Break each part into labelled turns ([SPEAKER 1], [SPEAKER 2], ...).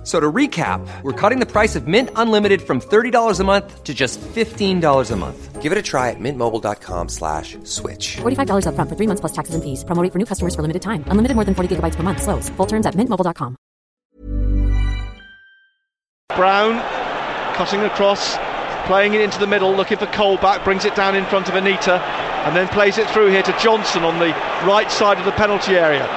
[SPEAKER 1] F- So to recap, we're cutting the price of Mint Unlimited from $30 a month to just $15 a month.
[SPEAKER 2] Give it a try at mintmobile.com slash switch.
[SPEAKER 3] $45 upfront for three months plus taxes and fees. Promo rate for new customers for limited time. Unlimited more than 40 gigabytes per month. Slows. Full terms at mintmobile.com.
[SPEAKER 4] Brown cutting across, playing it into the middle, looking for Colback, brings it down in front of Anita, and then plays it through here to Johnson on the right side of the penalty area.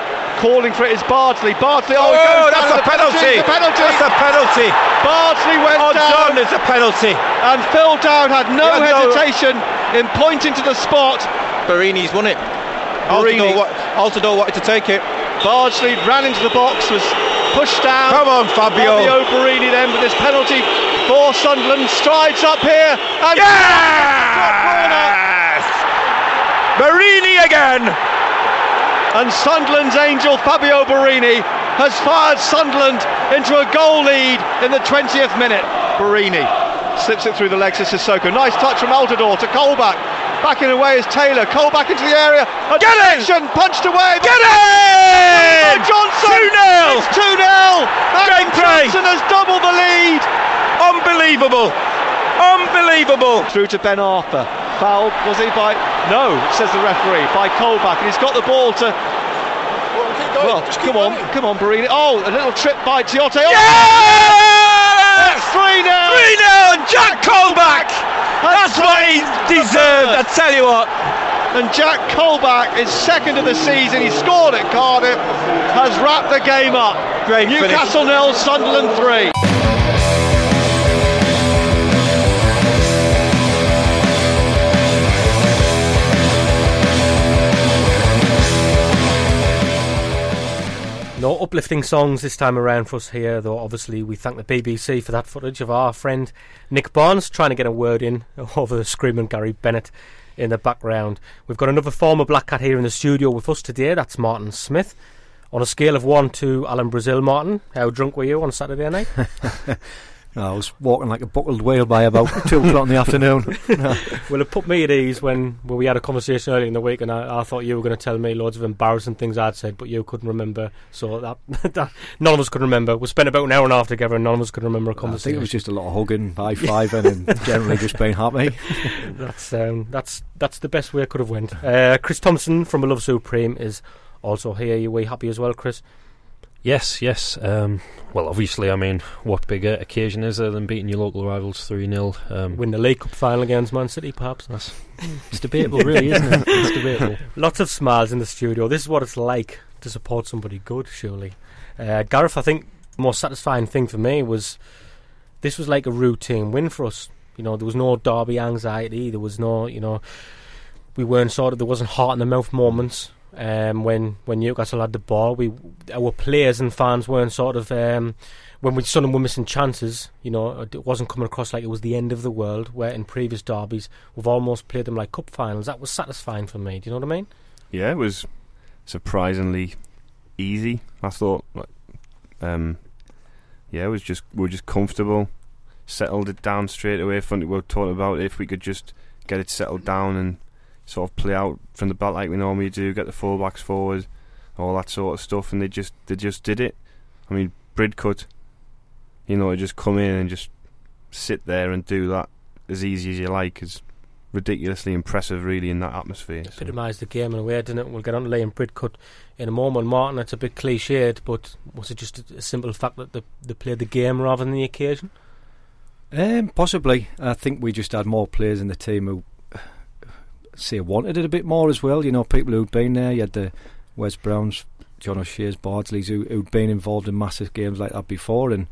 [SPEAKER 4] Calling for it is Bardsley. Bardsley, oh,
[SPEAKER 5] Oh,
[SPEAKER 4] goes
[SPEAKER 5] that's a penalty.
[SPEAKER 4] A penalty.
[SPEAKER 5] That's a penalty.
[SPEAKER 4] Bardsley went
[SPEAKER 5] Oh,
[SPEAKER 4] down,
[SPEAKER 5] John, it's a penalty.
[SPEAKER 4] and Phil Dowd had no
[SPEAKER 5] Yeah, no.
[SPEAKER 4] Uh, hesitation in pointing to the spot.
[SPEAKER 5] Borini's won it.
[SPEAKER 4] Borini.
[SPEAKER 5] Altidore, wanted to take it.
[SPEAKER 4] Bardsley ran into the box, was pushed down.
[SPEAKER 5] Come on, Fabio.
[SPEAKER 4] Fabio Borini then with this penalty for Sunderland strides up here and
[SPEAKER 5] Yes! Borini again.
[SPEAKER 4] And Sunderland's angel Fabio Borini has fired Sunderland into a goal lead in the 20th minute. Borini slips it through the legs of Sissoko. Nice touch from Altidore to Colback. Backing away is Taylor. Colback into the area. A
[SPEAKER 5] Get
[SPEAKER 4] deflection, punched away.
[SPEAKER 5] Get!
[SPEAKER 4] Oh, Johnson!
[SPEAKER 5] 2-0!
[SPEAKER 4] It's 2 0!
[SPEAKER 5] Great.
[SPEAKER 4] Johnson has doubled the lead.
[SPEAKER 5] Unbelievable. Unbelievable.
[SPEAKER 4] Through to Ben Arfa. Fouled, was he by. No, says the referee, by Colback. And he's got the ball to. Well, come on, come on, Borini. Oh, a little trip by Tiote. Oh,
[SPEAKER 5] Yes!
[SPEAKER 4] 3 0!
[SPEAKER 5] 3 0 and Jack Colback! That's what he deserved, I tell you what.
[SPEAKER 4] And Jack Colback is second of the season. He scored at Cardiff, has wrapped the game up.
[SPEAKER 5] Great finish.
[SPEAKER 4] Newcastle nil, Sunderland 3.
[SPEAKER 6] No uplifting songs this time around for us here, though obviously we thank the BBC for that footage of our friend Nick Barnes trying to get a word in over the screaming Gary Bennett in the background. We've got another former Black Cat here in the studio with us today, that's Martin Smith. On a scale of 1 to Alan Brazil, Martin, how drunk were you on Saturday night?
[SPEAKER 7] I was walking like a buckled whale by about two o'clock in the afternoon.
[SPEAKER 6] well, it put me at ease when, when we had a conversation earlier in the week, and I, I thought you were going to tell me loads of embarrassing things I'd said, but you couldn't remember. So that, that none of us could remember. We spent about an hour and a half together, and none of us could remember a
[SPEAKER 7] I think
[SPEAKER 6] conversation.
[SPEAKER 7] it was just a lot of hugging, high fiving, and generally just being happy.
[SPEAKER 6] That's um, that's that's the best way it could have went. Uh, Chris Thompson from A Love Supreme is also here. You we happy as well, Chris?
[SPEAKER 8] Yes, yes. Um, well, obviously, I mean, what bigger occasion is there than beating your local rivals 3 0? Um,
[SPEAKER 6] Win the League Cup final against Man City, perhaps.
[SPEAKER 8] that's, it's debatable, really, isn't it? It's debatable.
[SPEAKER 6] Lots of smiles in the studio. This is what it's like to support somebody good, surely. Uh, Gareth, I think the most satisfying thing for me was this was like a routine win for us. You know, there was no derby anxiety. There was no, you know, we weren't sort of there wasn't heart in the mouth moments. Um, when when Newcastle had the ball, we our players and fans weren't sort of um, when we suddenly were missing chances. You know, it wasn't coming across like it was the end of the world. Where in previous derbies we've almost played them like cup finals. That was satisfying for me. Do you know what I mean?
[SPEAKER 9] Yeah, it was surprisingly easy. I thought, like, um, yeah, it was just we were just comfortable, settled it down straight away. From we were talking about if we could just get it settled down and sort of play out from the back like we normally do, get the fullbacks forward, all that sort of stuff, and they just they just did it. I mean, Bridcut, you know, just come in and just sit there and do that as easy as you like is ridiculously impressive, really, in that atmosphere. so.
[SPEAKER 6] Epitomised the game in a way, didn't it? We'll get on to Liam Bridcut in a moment. Martin, it's a bit cliched, but was it just a, a simple fact that they, they played the game rather than the occasion?
[SPEAKER 7] Um, possibly. I think we just had more players in the team who say wanted it a bit more as well. You know, people who'd been there. You had the Wes Browns, John O'Shea's, Bardsleys, who, who'd been involved in massive games like that before, and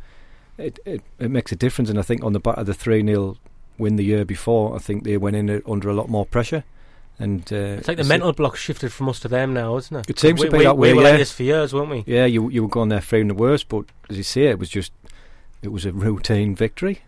[SPEAKER 7] it, it it makes a difference. And I think on the back of the three 0 win the year before, I think they went in under a lot more pressure. And uh,
[SPEAKER 6] It's like the mental block shifted from us to them now, isn't it?
[SPEAKER 7] It seems
[SPEAKER 6] we,
[SPEAKER 7] to be
[SPEAKER 6] we,
[SPEAKER 7] that
[SPEAKER 6] we were
[SPEAKER 7] yeah.
[SPEAKER 6] like this for years, weren't we?
[SPEAKER 7] Yeah, you you were going there fearing the worst, but as you say, it was just it was a routine victory.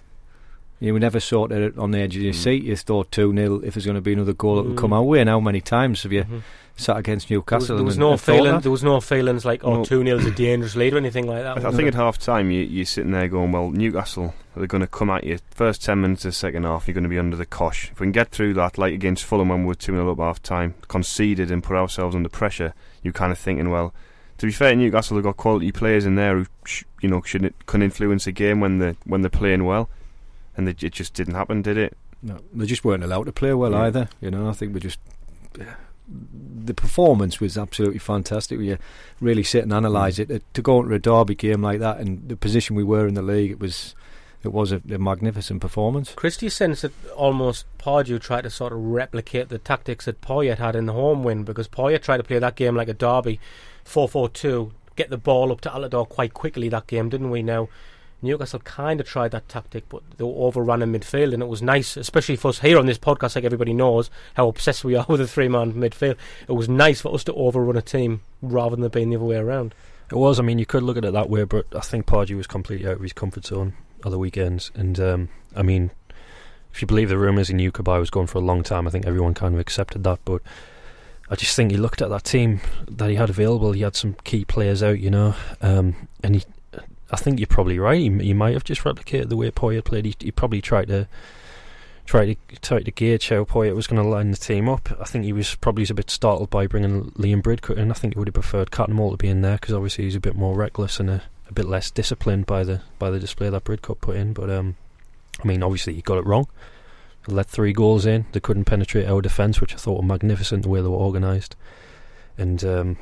[SPEAKER 7] You were never sort of on the edge of your seat. You thought two 0 if there's going to be another goal, it would come
[SPEAKER 6] Mm.
[SPEAKER 7] our way. And how many times have you
[SPEAKER 6] Mhm.
[SPEAKER 7] sat against
[SPEAKER 6] There was,
[SPEAKER 7] Newcastle.
[SPEAKER 6] there was
[SPEAKER 7] and-
[SPEAKER 6] no
[SPEAKER 7] and
[SPEAKER 6] feeling. There was no feelings like oh
[SPEAKER 9] No.
[SPEAKER 6] two 0 is a dangerous lead or anything like that.
[SPEAKER 9] I, I
[SPEAKER 6] was
[SPEAKER 9] think at
[SPEAKER 6] there?
[SPEAKER 9] half time you, you're sitting there going, well, Newcastle they're going to come at you. First 10 minutes of the second half, you're going to be under the cosh. If we can get through that, like against Fulham when we were 2 0 up half time, conceded and put ourselves under pressure, you're kind of thinking, well, to be fair, Newcastle have got quality players in there who, sh- you know, should can influence a game when they when they're playing well, and they, it just didn't happen, did it?
[SPEAKER 7] No, they just weren't allowed to play well
[SPEAKER 9] Yeah.
[SPEAKER 7] either. You know, I think we just the performance was absolutely fantastic. We uh, really sit and analyse mm. it, uh, to go into a derby game like that and the position we were in the league, it was it was a, a magnificent performance.
[SPEAKER 6] Chris, do you sense that almost Pardew tried to sort of replicate the tactics that Poyet had in the home win because Poyet tried to play that game like a derby, 4-4-2, get the ball up to Altidore quite quickly that game, didn't we? Now, Newcastle kind of tried that tactic, but they were overrun in midfield, and it was nice, especially for us here on this podcast, like everybody knows how obsessed we are with the three-man midfield. It was nice for us to overrun a team rather than being the other way around.
[SPEAKER 8] It was. I mean, you could look at it that way, but I think Pardew was completely out of his comfort zone other weekends. And um, I mean, if you believe the rumours, he knew Cabaye was going for a long time. I think everyone kind of accepted that. But I just think he looked at that team that he had available. He had some key players out, you know, um, and he. I think you're probably right. He, he might have just replicated the way Poyet played. He, he probably tried to try to try to gauge how Poyet was going to line the team up. I think he was probably a bit startled by bringing Liam Bridcut in. I think he would have preferred Cattermole to be in there because obviously he's a bit more reckless and a, a bit less disciplined by the by the display that Bridcut put in. But um, I mean, obviously he got it wrong. Let three goals in. They couldn't penetrate our defence, which I thought were magnificent the way they were organised, and um,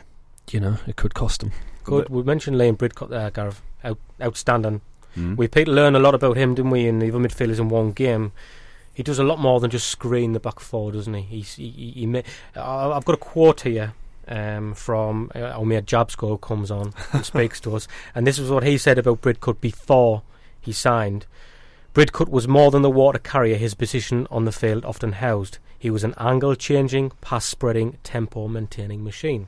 [SPEAKER 8] you know it could cost them.
[SPEAKER 6] Good. We mentioned Liam Bridcut there, Gareth. Out, outstanding.
[SPEAKER 9] Mm.
[SPEAKER 6] We paid to learn a lot about him, didn't we, in the other midfielders in one game. He does a lot more than just screen the back four, doesn't he? He's, he, he, he I've got a quote here um, from uh, our mate Jabsco comes on and speaks to us, and this is what he said about Bridcut before he signed. Bridcut was more than the water carrier his position on the field often housed. He was an angle changing, pass spreading, tempo maintaining machine.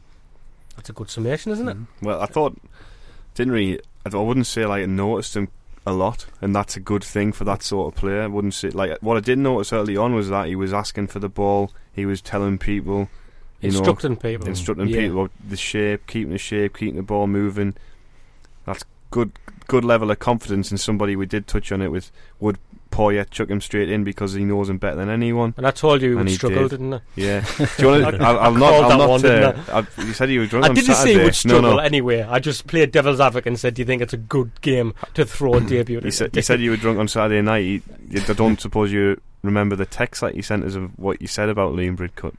[SPEAKER 6] That's a good summation, isn't it?
[SPEAKER 9] Well, I thought didn't really. I wouldn't say like I noticed him a lot, and that's a good thing for that sort of player. I wouldn't say like what I did notice early on was that he was asking for the ball. He was telling people, you know,
[SPEAKER 6] Instructing people.
[SPEAKER 9] instructing
[SPEAKER 6] Yeah.
[SPEAKER 9] people the shape, keeping the shape, keeping the ball moving. That's good. Good level of confidence in somebody. We did touch on it with would Poyet chuck him straight in because he knows him better than anyone.
[SPEAKER 6] And I told you he
[SPEAKER 9] And
[SPEAKER 6] would
[SPEAKER 9] he
[SPEAKER 6] struggle,
[SPEAKER 9] did.
[SPEAKER 6] didn't I?
[SPEAKER 9] Yeah. Do you want to? I'll, I'll not. I'll not.
[SPEAKER 6] one,
[SPEAKER 9] uh, I, you said you were drunk
[SPEAKER 6] I
[SPEAKER 9] on
[SPEAKER 6] didn't say he would struggle
[SPEAKER 9] no, no.
[SPEAKER 6] anyway. I just played devil's advocate and said, "Do you think it's a good game to throw a debut?"
[SPEAKER 9] You said, you said you were drunk on Saturday night. You, you, I don't suppose you remember the text that you sent us of what you said about Liam Bridcut.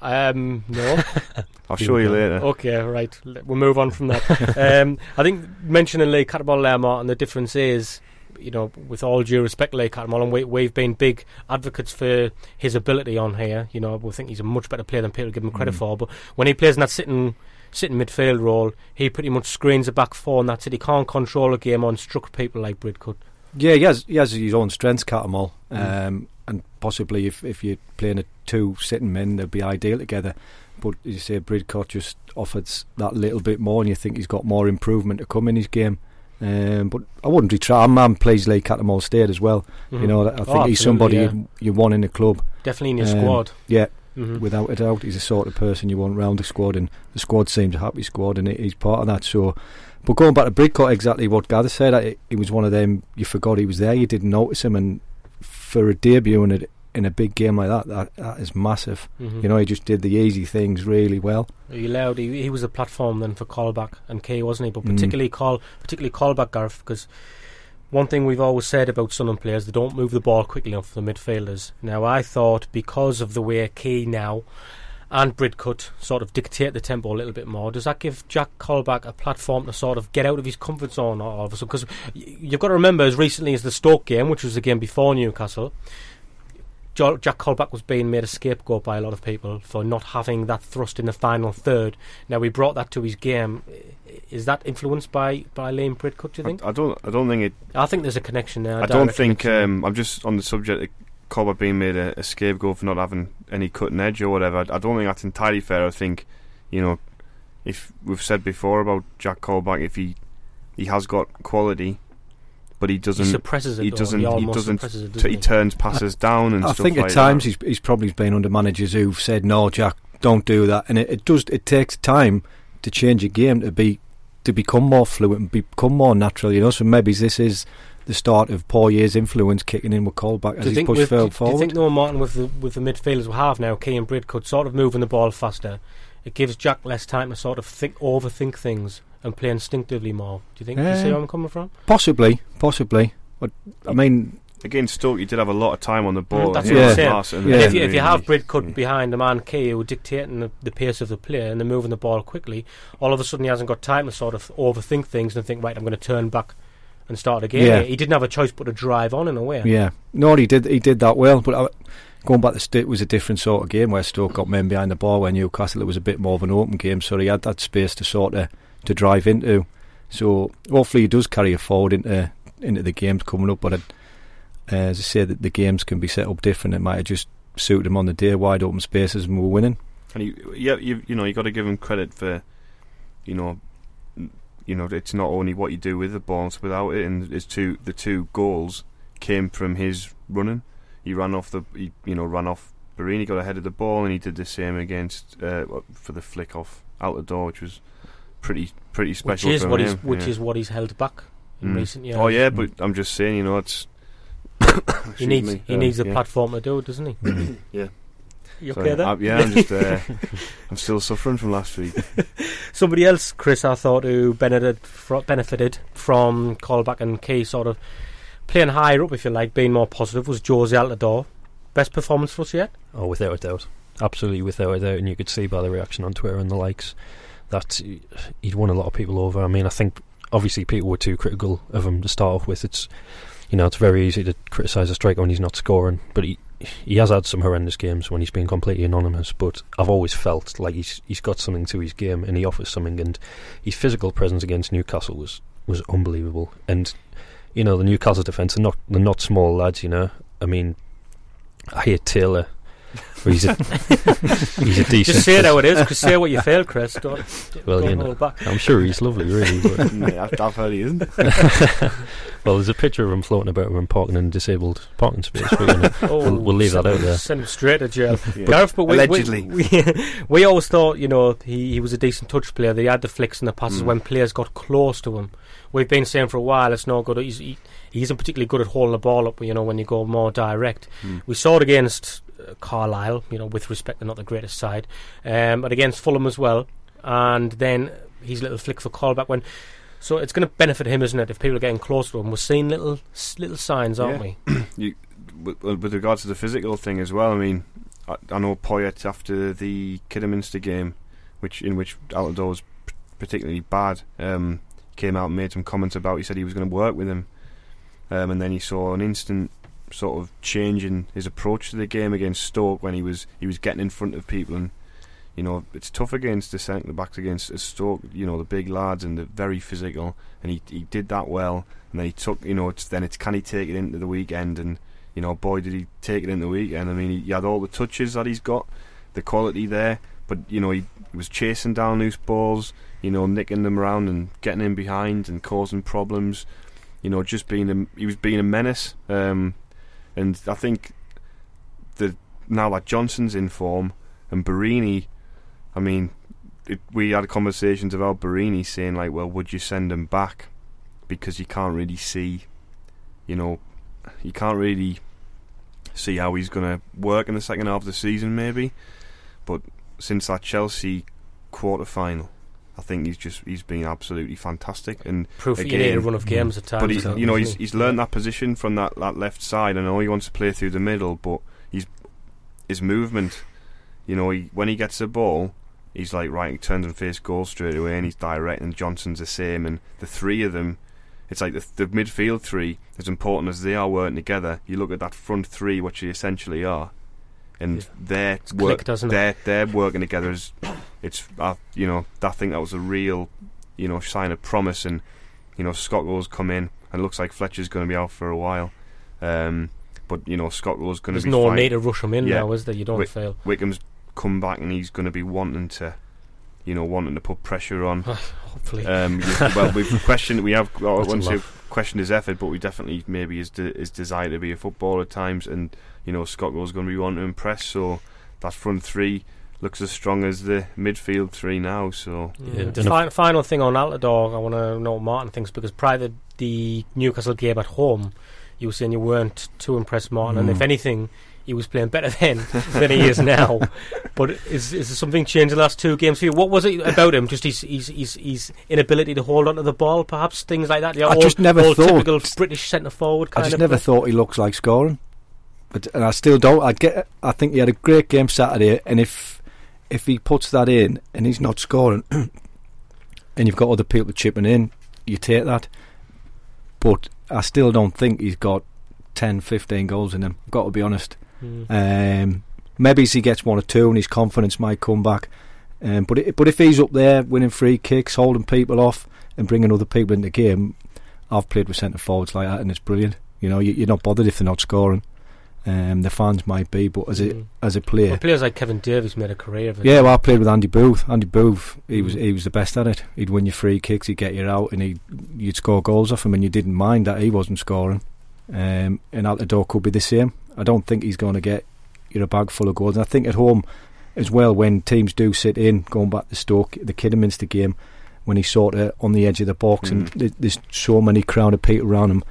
[SPEAKER 6] Um, no.
[SPEAKER 9] I'll show you later.
[SPEAKER 6] Okay, right. We'll move on from that. um, I think mentioning Lee Cattermole there, Martin, the difference is, you know, with all due respect, Cattermole, and we, we've been big advocates for his ability on here. You know, we think he's a much better player than people give him credit
[SPEAKER 7] Mm.
[SPEAKER 6] for. But when he plays in that sitting sitting midfield role, he pretty much screens the back four, and that's it. He can't control a game on struck people like Bridcut.
[SPEAKER 7] Yeah, he has he has his own strengths, Cattermole,
[SPEAKER 6] Mm.
[SPEAKER 7] um, and possibly if if you're playing a two sitting men, they'd be ideal together. But as you say, Bridcut just offered that little bit more, and you think he's got more improvement to come in his game. Um, but I wouldn't retry. I'm, I'm pleased Lee Cattermole stayed as well. You
[SPEAKER 6] Mhm.
[SPEAKER 7] know, I think
[SPEAKER 6] Oh,
[SPEAKER 7] he's somebody
[SPEAKER 6] yeah.
[SPEAKER 7] you, you want in the club.
[SPEAKER 6] Definitely in your
[SPEAKER 7] Um,
[SPEAKER 6] squad.
[SPEAKER 7] Yeah,
[SPEAKER 6] Mhm.
[SPEAKER 7] without a doubt, he's the sort of person you want round the squad, and the squad seems a happy squad, and he's part of that. So, but going back to Bridcut, exactly what Gareth said, I, he was one of them. You forgot he was there, you didn't notice him, and for a debut and in a big game like that, that, that is massive.
[SPEAKER 6] Mhm.
[SPEAKER 7] You know, he just did the easy things really well.
[SPEAKER 6] He allowed. He, he was a platform then for Colback and Ki, wasn't he? But
[SPEAKER 7] Mm.
[SPEAKER 6] particularly call, particularly Colback Gareth, because one thing we've always said about Sunderland players, they don't move the ball quickly enough for the midfielders. Now, I thought because of the way Ki now and Bridcut sort of dictate the tempo a little bit more, does that give Jack Colback a platform to sort of get out of his comfort zone all of a sudden? Because you've got to remember, as recently as the Stoke game, which was the game before Newcastle. Jack Colback was being made a scapegoat by a lot of people for not having that thrust in the final third. Now we brought that to his game. Is that influenced by by Liam Bridcut? Do you think?
[SPEAKER 9] I, I don't. I don't think it.
[SPEAKER 6] I think there's a connection there.
[SPEAKER 9] I don't think. Um, I'm just on the subject of Colback being made a, a scapegoat for not having any cutting edge or whatever. I, I don't think that's entirely fair. I think, you know, if we've said before about Jack Colback, if he he has got quality, but he doesn't.
[SPEAKER 6] he suppresses it.
[SPEAKER 9] he doesn't.
[SPEAKER 6] He
[SPEAKER 9] He doesn't.
[SPEAKER 6] it. doesn't
[SPEAKER 9] he
[SPEAKER 6] he?
[SPEAKER 9] turns passes down and stuff like that.
[SPEAKER 7] I
[SPEAKER 9] stuff
[SPEAKER 7] think
[SPEAKER 9] like
[SPEAKER 7] at times
[SPEAKER 9] that.
[SPEAKER 7] he's he's probably been under managers who've said, "No, Jack, don't do that, and it, it does. It takes time to change a game to be to become more fluent and become more natural. You know, so maybe this is the start of Poyet's influence kicking in with Colback as
[SPEAKER 6] Do you
[SPEAKER 7] he
[SPEAKER 6] think
[SPEAKER 7] pushed
[SPEAKER 6] with, do, do you think though, Martin, with the with the midfielders we have now, Ki and Bridcut sort of moving the ball faster, it gives Jack less time to sort of think, overthink things and play instinctively more. Do you think? do you see
[SPEAKER 7] Uh,
[SPEAKER 6] where I'm coming from?
[SPEAKER 7] Possibly, possibly. But I mean,
[SPEAKER 9] Against Stoke, you did have a lot of time on the ball.
[SPEAKER 6] Mm, that's
[SPEAKER 9] He
[SPEAKER 6] what I'm saying.
[SPEAKER 9] class and
[SPEAKER 7] Yeah.
[SPEAKER 6] If, you, if you
[SPEAKER 9] really-
[SPEAKER 6] have Bridcut behind the man Ki who are dictating the, the pace of the play and they're moving the ball quickly, all of a sudden he hasn't got time to sort of overthink things and think, right, I'm going to turn back and start again.
[SPEAKER 7] Yeah.
[SPEAKER 6] He didn't have a choice but to drive on in a way.
[SPEAKER 7] yeah, no, he did. He did that well. But uh, going back to Stoke it was a different sort of game where Stoke got men behind the ball. Where Newcastle it was a bit more of an open game, so he had that space to sort of to drive into. So hopefully he does carry it forward into into the games coming up. But it, uh, as I say, that the games can be set up different. It might have just suited him on the day, wide open spaces, and we're winning.
[SPEAKER 9] And he, yeah, you, you know, you got to give him credit for, you know, you know, it's not only what you do with the ball, it's without it. And his two, the two goals came from his running. He ran off the, he, you know, ran off Borini, got ahead of the ball, and he did the same against uh, for the flick off Altidore, which was pretty, pretty
[SPEAKER 6] Which
[SPEAKER 9] special.
[SPEAKER 6] is what
[SPEAKER 9] him,
[SPEAKER 6] he's which
[SPEAKER 9] yeah.
[SPEAKER 6] is what he's held back in
[SPEAKER 9] Mm.
[SPEAKER 6] recent years.
[SPEAKER 9] Oh yeah, but I'm just saying, you know, it's.
[SPEAKER 6] he needs
[SPEAKER 9] me,
[SPEAKER 6] he
[SPEAKER 9] um,
[SPEAKER 6] needs the
[SPEAKER 9] yeah.
[SPEAKER 6] platform to do it, doesn't he?
[SPEAKER 9] Yeah.
[SPEAKER 6] You
[SPEAKER 9] Sorry,
[SPEAKER 6] okay there?
[SPEAKER 9] I- yeah, I'm just. Uh, I'm still suffering from last week.
[SPEAKER 6] Somebody else, Chris, I thought who benefited, fro- benefited from Colback and Ki sort of playing higher up, if you like, being more positive, was Jozy Altidore. Best performance for us yet?
[SPEAKER 8] Oh, without a doubt. Absolutely without a doubt. And you could see by the reaction on Twitter and the likes that he- he'd won a lot of people over. I mean, I think obviously people were too critical of him to start off with. It's you know, it's very easy to criticise a striker when he's not scoring, but he he has had some horrendous games when he's been completely anonymous. But I've always felt like he's he's got something to his game and he offers something. And his physical presence against Newcastle was was unbelievable. And you know, the Newcastle defence are not they're not small lads. You know, I mean, I hear Taylor. But He's a he's a decent.
[SPEAKER 6] Just say it how it is, because say what you feel, Chris. Don't,
[SPEAKER 8] Well,
[SPEAKER 6] don't
[SPEAKER 8] you know,
[SPEAKER 6] back.
[SPEAKER 8] I'm sure he's lovely, really. But
[SPEAKER 9] Yeah, I've, I've heard he isn't.
[SPEAKER 8] well, there's a picture of him floating about when parking in a disabled parking space. We're gonna, we'll, we'll leave that out there.
[SPEAKER 6] Send him straight to jail.
[SPEAKER 9] Yeah.
[SPEAKER 6] Gareth, but we,
[SPEAKER 9] Allegedly.
[SPEAKER 6] We, we, we always thought, you know, he, he was a decent touch player. That he had the flicks and the passes
[SPEAKER 9] Mm.
[SPEAKER 6] when players got close to him. We've been saying for a while it's not good. He's, he, he isn't particularly good at holding the ball up, you know, when you go more direct.
[SPEAKER 9] Mm.
[SPEAKER 6] We saw it against uh, Carlisle, you know, with respect, they're not the greatest side, um, but against Fulham as well. And then his little flick for Colback when. So it's going to benefit him, isn't it? If people are getting close to him, we're seeing little little signs, aren't
[SPEAKER 9] Yeah.
[SPEAKER 6] we?
[SPEAKER 9] you, with, with regards to the physical thing as well, I mean, I, I know Poyet after the Kidderminster game, which in which Altidore was p- particularly bad, um, came out and made some comments about. He said he was going to work with him, um, and then he saw an instant sort of changing his approach to the game against Stoke when he was he was getting in front of people and. You know, it's tough against the centre backs against Stoke. You know, the big lads and the very physical, and he he did that well. And then he took, you know, it's then it's can he take it into the weekend? And you know, boy, did he take it in the weekend. I mean, he, he had all the touches that he's got, the quality there, but you know, he, he was chasing down loose balls, you know, nicking them around and getting in behind and causing problems. You know, just being a, he was being a menace. Um, and I think that now that Johnson's in form and Borini, I mean, it, we had conversations about Borini saying like, well, would you send him back because you can't really see, you know, you can't really see how he's going to work in the second half of the season, maybe. But since that Chelsea quarter final, I think he's just he's been absolutely fantastic and
[SPEAKER 6] Proof that you need a run of mm, games at times.
[SPEAKER 9] but he's, you know he's he's learned that position from that, that left side. I know he wants to play through the middle, but he's his movement. You know, he, when he gets the ball, he's like right. He turns and face goal straight away, and he's direct. And Johnson's the same. And the three of them, it's like the, the midfield three, as important as they are working together. You look at that front three, which they essentially are, and
[SPEAKER 6] Yeah.
[SPEAKER 9] they're work,
[SPEAKER 6] clicked,
[SPEAKER 9] they're they're working together. As it's uh, you know, I think that was a real you know sign of promise. And you know, Scott Rose come in, and it looks like Fletcher's going to be out for a while. Um, but you know, Scott Rose going to
[SPEAKER 6] There's
[SPEAKER 9] be
[SPEAKER 6] no
[SPEAKER 9] fine.
[SPEAKER 6] need to rush him in
[SPEAKER 9] Yeah.
[SPEAKER 6] now, is there? You don't
[SPEAKER 9] Wick-
[SPEAKER 6] fail.
[SPEAKER 9] Wickham's come back and he's going to be wanting to, you know, wanting to put pressure on.
[SPEAKER 6] Hopefully.
[SPEAKER 9] Um, well, we've questioned, we have, well, once you've questioned his effort, but we definitely maybe his de- his desire to be a footballer at times, and you know, Scott Rose going to be wanting to impress. So that front three, looks as strong as the midfield three now. So
[SPEAKER 8] Yeah,
[SPEAKER 6] the
[SPEAKER 8] don't
[SPEAKER 6] fi- final thing on Altidore, I want to know what Martin thinks because prior to the Newcastle game at home, you were saying you weren't too impressed, Martin, and
[SPEAKER 7] Mm.
[SPEAKER 6] if anything, he was playing better then than he is now. But is is there something changed the last two games for you? What was it about him? Just his his his, his inability to hold onto the ball, perhaps things like that. Yeah,
[SPEAKER 7] I
[SPEAKER 6] old-
[SPEAKER 7] just never
[SPEAKER 6] old
[SPEAKER 7] thought-
[SPEAKER 6] typical British centre forward
[SPEAKER 7] I
[SPEAKER 6] kind
[SPEAKER 7] just
[SPEAKER 6] of.
[SPEAKER 7] never
[SPEAKER 6] play.
[SPEAKER 7] thought he looks like scoring, but and I still don't. I get. I think he had a great game Saturday, and if if he puts that in and he's not scoring, and you've got other people chipping in, you take that. But I still don't think he's got 10, 15 goals in him. Got to be honest.
[SPEAKER 6] Mm.
[SPEAKER 7] Um, maybe he gets one or two, and his confidence might come back. Um, but i but if he's up there winning free kicks, holding people off, and bringing other people into the game, I've played with centre forwards like that, and it's brilliant. You know, you're not bothered if they're not scoring. Um, the fans might be, but as a
[SPEAKER 6] Mm.
[SPEAKER 7] as a player,
[SPEAKER 6] Well, players like Kevin Davies made a career of it.
[SPEAKER 7] yeah. Well, I played with Andy Booth. Andy Booth, he was
[SPEAKER 6] Mm.
[SPEAKER 7] he was the best at it. He'd win your free kicks, he'd get you out, and he you'd score goals off him, and you didn't mind that he wasn't scoring. Um, and Altidore could be the same. I don't think he's going to get you a bag full of goals. And I think at home as well, when teams do sit in, going back to Stoke, the Kidderminster game, when he's sort of on the edge of the box and
[SPEAKER 9] Mm.
[SPEAKER 7] th- there's so many crowded people around him,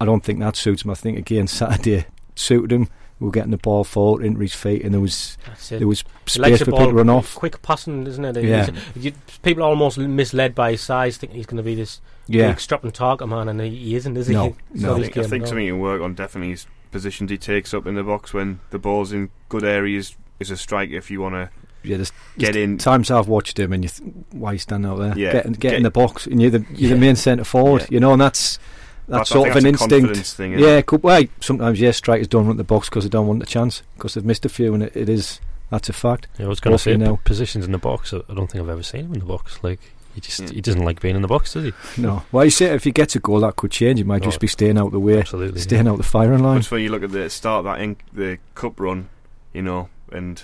[SPEAKER 7] I don't think that suits him. I think again Saturday suited him. We were getting the ball forward into his feet, and there was
[SPEAKER 6] That's
[SPEAKER 7] there was space for people to run off.
[SPEAKER 6] Quick passing, isn't it?
[SPEAKER 7] Yeah.
[SPEAKER 6] You- people are almost misled by his size, thinking he's going to be this
[SPEAKER 7] Yeah,
[SPEAKER 6] big strapping target man, and he, he isn't, is
[SPEAKER 7] No,
[SPEAKER 6] he? It's
[SPEAKER 7] no.
[SPEAKER 9] I think, I
[SPEAKER 6] game
[SPEAKER 9] think
[SPEAKER 6] at all.
[SPEAKER 9] something to work on definitely is positions he takes up in the box when the ball's in good areas. Is a striker if you want to
[SPEAKER 7] yeah. There's,
[SPEAKER 9] get in.
[SPEAKER 7] times I've watched him, and you th- why you standing out there?
[SPEAKER 9] Yeah,
[SPEAKER 7] get, in- get,
[SPEAKER 9] get-
[SPEAKER 7] in the box, and you're the you're
[SPEAKER 9] Yeah.
[SPEAKER 7] the main centre forward.
[SPEAKER 9] Yeah.
[SPEAKER 7] You know, and that's that's
[SPEAKER 9] That's-
[SPEAKER 7] sort of an instinct.
[SPEAKER 9] thing,
[SPEAKER 7] yeah,
[SPEAKER 9] it?
[SPEAKER 7] could, well, sometimes yes, strikers don't run the box because they don't want the chance because they've missed a few, and it, it is that's a fact.
[SPEAKER 8] Yeah, I was going to
[SPEAKER 7] Roughly
[SPEAKER 8] say
[SPEAKER 7] now.
[SPEAKER 8] p- positions in the box. I I don't think I've ever seen him in the box. Like he just
[SPEAKER 9] Yeah.
[SPEAKER 8] he doesn't like being in the box, does he?
[SPEAKER 7] No, well, you say if he gets a goal, that could change. He might
[SPEAKER 8] Oh,
[SPEAKER 7] just be staying out the way,
[SPEAKER 8] Absolutely.
[SPEAKER 7] staying out the firing line.
[SPEAKER 9] That's when you look at the start of that in, the cup run, you know, and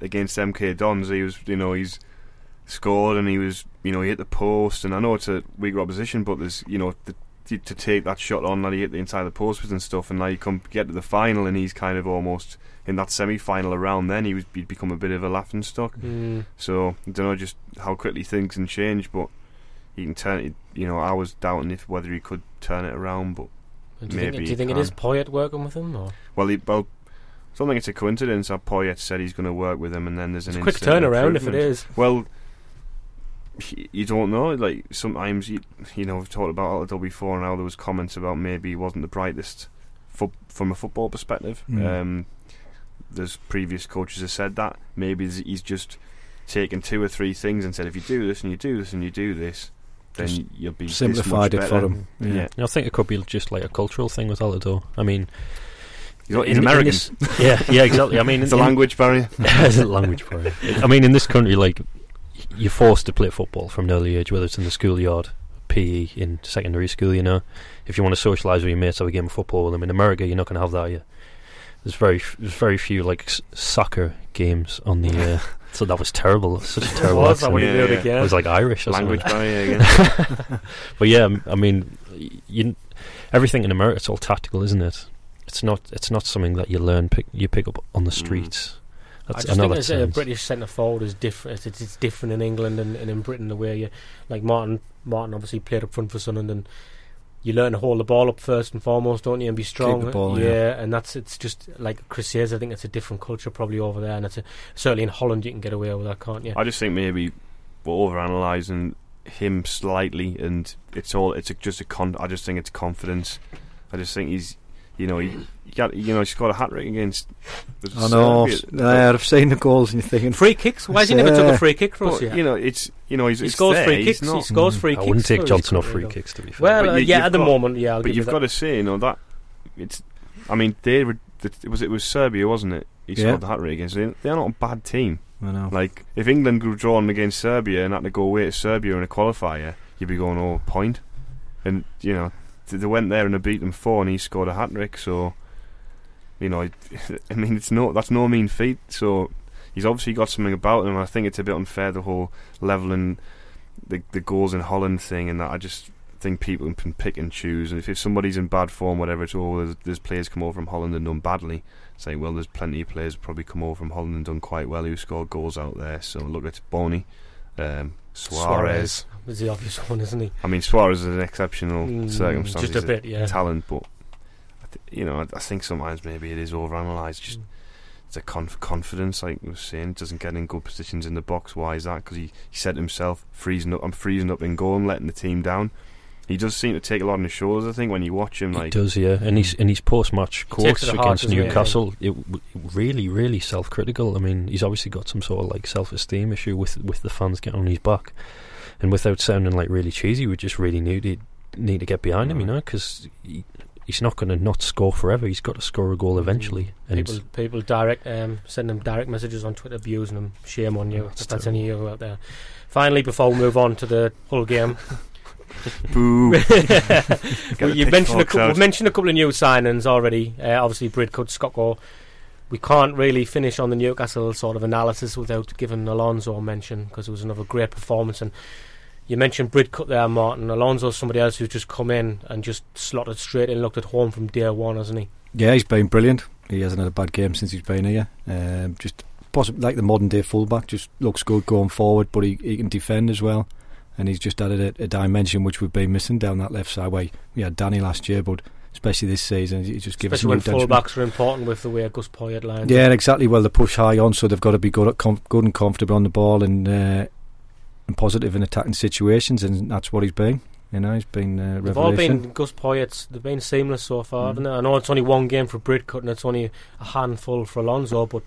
[SPEAKER 9] against MK Dons, he was, you know, he's scored and he was, you know, he hit the post, and I know it's a weaker opposition, but there's, you know, the, to to take that shot on that he hit the inside of the post and stuff, and now you come get to the final, and he's kind of almost in that semi-final around. Then he was he'd become a bit of a laughing stock.
[SPEAKER 6] Mm.
[SPEAKER 9] So I don't know just how quickly things can change, but he can turn it. You know, I was doubting if whether he could turn it around, but
[SPEAKER 6] Do you think,
[SPEAKER 9] Maybe
[SPEAKER 6] do you think it is Poyet working with him? Or?
[SPEAKER 9] well, he, well, I don't think it's a coincidence that Poyet said he's going to work with him, and then there's an
[SPEAKER 6] quick turnaround if it is.
[SPEAKER 9] Well, you don't know. Like sometimes you, you know, we've talked about Altidore before, and how there was comments about maybe he wasn't the brightest fo- from a football perspective.
[SPEAKER 7] Mm.
[SPEAKER 9] Um, there's previous coaches have said that maybe he's just taken two or three things and said, if you do this and you do this and you do this, then
[SPEAKER 7] Just
[SPEAKER 9] you'll be
[SPEAKER 7] Simplified it for
[SPEAKER 9] better.
[SPEAKER 7] him.
[SPEAKER 9] Yeah,
[SPEAKER 7] Yeah.
[SPEAKER 8] I think it could be just like a cultural thing with Altidore. I mean,
[SPEAKER 9] He's, he's
[SPEAKER 8] in- in this- yeah, yeah, exactly. I mean,
[SPEAKER 9] it's
[SPEAKER 8] in-
[SPEAKER 9] a language barrier.
[SPEAKER 8] There's a language barrier. I mean, in this country, like you're forced to play football from an early age, whether it's in the schoolyard, PE, in secondary school. You know, if you want to socialise with your mates, have a game of football with them. In America, you're not going to have that. Yeah, there's very there's very few like s- soccer games on the. Uh, so that was terrible. Such a terrible
[SPEAKER 6] was that
[SPEAKER 8] accent.
[SPEAKER 6] when he
[SPEAKER 9] Yeah,
[SPEAKER 6] did it again?
[SPEAKER 8] It was like Irish or
[SPEAKER 9] language
[SPEAKER 8] something.
[SPEAKER 9] barrier again.
[SPEAKER 8] But yeah, I mean, you, everything in America it's all tactical, isn't it? It's not. It's not something that you learn. Pick, you pick up on the streets.
[SPEAKER 6] I
[SPEAKER 8] That's,
[SPEAKER 6] just
[SPEAKER 8] know
[SPEAKER 6] think
[SPEAKER 8] that
[SPEAKER 6] as a British centre forward is different. It's, it's different in England and, and in Britain the way you like Martin. Martin obviously played up front for Sunderland. and then You learn to hold the ball up first and foremost, don't you, and be strong.
[SPEAKER 7] the ball,
[SPEAKER 6] yeah,
[SPEAKER 7] yeah.
[SPEAKER 6] and that's it's just like Chris says. I think it's a different culture probably over there, and it's a, certainly in Holland you can get away with that, can't you?
[SPEAKER 9] I just think maybe we're overanalyzing him slightly, and it's all it's a, just a con. I just think it's confidence. I just think he's, you know, he, he got you know he's got a hat trick against. was
[SPEAKER 7] I know.
[SPEAKER 9] Serbia?
[SPEAKER 7] Yeah, I've seen the goals and you're thinking,
[SPEAKER 6] Free kicks? Why has he never took a free kick for us
[SPEAKER 9] But,
[SPEAKER 6] yet?
[SPEAKER 9] you know, it's you know he's
[SPEAKER 6] he scores
[SPEAKER 9] there,
[SPEAKER 6] free
[SPEAKER 9] he's
[SPEAKER 6] kicks. He scores free
[SPEAKER 8] I
[SPEAKER 6] kicks.
[SPEAKER 8] wouldn't take Johnson off free
[SPEAKER 6] though.
[SPEAKER 8] kicks to be fair.
[SPEAKER 6] Well, uh,
[SPEAKER 9] you-
[SPEAKER 6] yeah,
[SPEAKER 9] you've
[SPEAKER 6] at the moment, yeah. I'll
[SPEAKER 9] but
[SPEAKER 6] give you
[SPEAKER 9] you've
[SPEAKER 6] that.
[SPEAKER 9] got to say, you know that it's. I mean, they were. It was it was Serbia, wasn't it? He
[SPEAKER 7] Yeah.
[SPEAKER 9] scored the hat trick against. They, they're not a bad team.
[SPEAKER 7] I know.
[SPEAKER 9] Like if England grew drawn against Serbia and had to go away to Serbia in a qualifier, you'd be going, oh, point. And you know, th- they went there and they beat them four, and he scored a hat trick. So, you know, I mean, it's no that's no mean feat. So he's obviously got something about him. I think it's a bit unfair the whole leveling the the goals in Holland thing, and that I just think people can pick and choose. And if, if somebody's in bad form, whatever, it's oh, there's, there's players come over from Holland and done badly. Say, well, there's plenty of players probably come over from Holland and done quite well who scored goals out there. So look at Bony, um, Suarez.
[SPEAKER 6] is the obvious one, isn't he?
[SPEAKER 9] I mean, Suarez is an exceptional
[SPEAKER 6] Mm,
[SPEAKER 9] circumstance.
[SPEAKER 6] just a bit, yeah.
[SPEAKER 9] talent, but I th- you know, I, I think sometimes maybe it is overanalyzed.
[SPEAKER 6] Mm.
[SPEAKER 9] Just it's a conf- confidence, like we were saying, doesn't get in good positions in the box. Why is that? Because he, he said himself, freezing up. I'm freezing up in goal and letting the team down. He does seem to take a lot on his shoulders. I think when you watch him, like He
[SPEAKER 8] does, yeah. And he's in his post-match
[SPEAKER 6] takes
[SPEAKER 8] quotes
[SPEAKER 6] it heart,
[SPEAKER 8] against
[SPEAKER 6] doesn't he, I
[SPEAKER 8] Newcastle, it, w- really, really self-critical. I mean, he's obviously got some sort of like self-esteem issue with with the fans getting on his back, and without sounding like really cheesy, we just really need to need to get behind him, you know, because he, he's not going to not score forever. He's got to score a goal eventually, and
[SPEAKER 6] People, people direct um, send them direct messages on Twitter abusing him. Shame on you
[SPEAKER 8] That's
[SPEAKER 6] if that's
[SPEAKER 8] terrible.
[SPEAKER 6] any of you out there. Finally, before we move on to the whole game,
[SPEAKER 9] boo.
[SPEAKER 6] well, you mentioned a we've mentioned a couple of new signings already. Uh, obviously, Bridcut, Scocco. We can't really finish on the Newcastle sort of analysis without giving Alonso a mention because it was another great performance. And you mentioned Bridcut there, Martin. Alonso's somebody else who's just come in and just slotted straight in, looked at home from day one, hasn't he?
[SPEAKER 7] Yeah, he's been brilliant. He hasn't had a bad game since he's been here. Um, just possibly like the modern day fullback, just looks good going forward, but he, he can defend as well. And he's just added a, a dimension which we've been missing down that left side. Way we had Danny last year, but especially this season, he's just given us a
[SPEAKER 6] Especially when fullbacks are important with the way Gus Poyet lines.
[SPEAKER 7] Yeah, exactly. Well, they push high on, so they've got to be good, at com- good and comfortable on the ball and uh, and positive in attacking situations, and that's what he's been. You know, he's been uh,
[SPEAKER 6] They've all been Gus Poyet's. They've been seamless so far,
[SPEAKER 7] Mm.
[SPEAKER 6] haven't they? I know it's only one game for Bridcut and it's only a handful for Alonso, but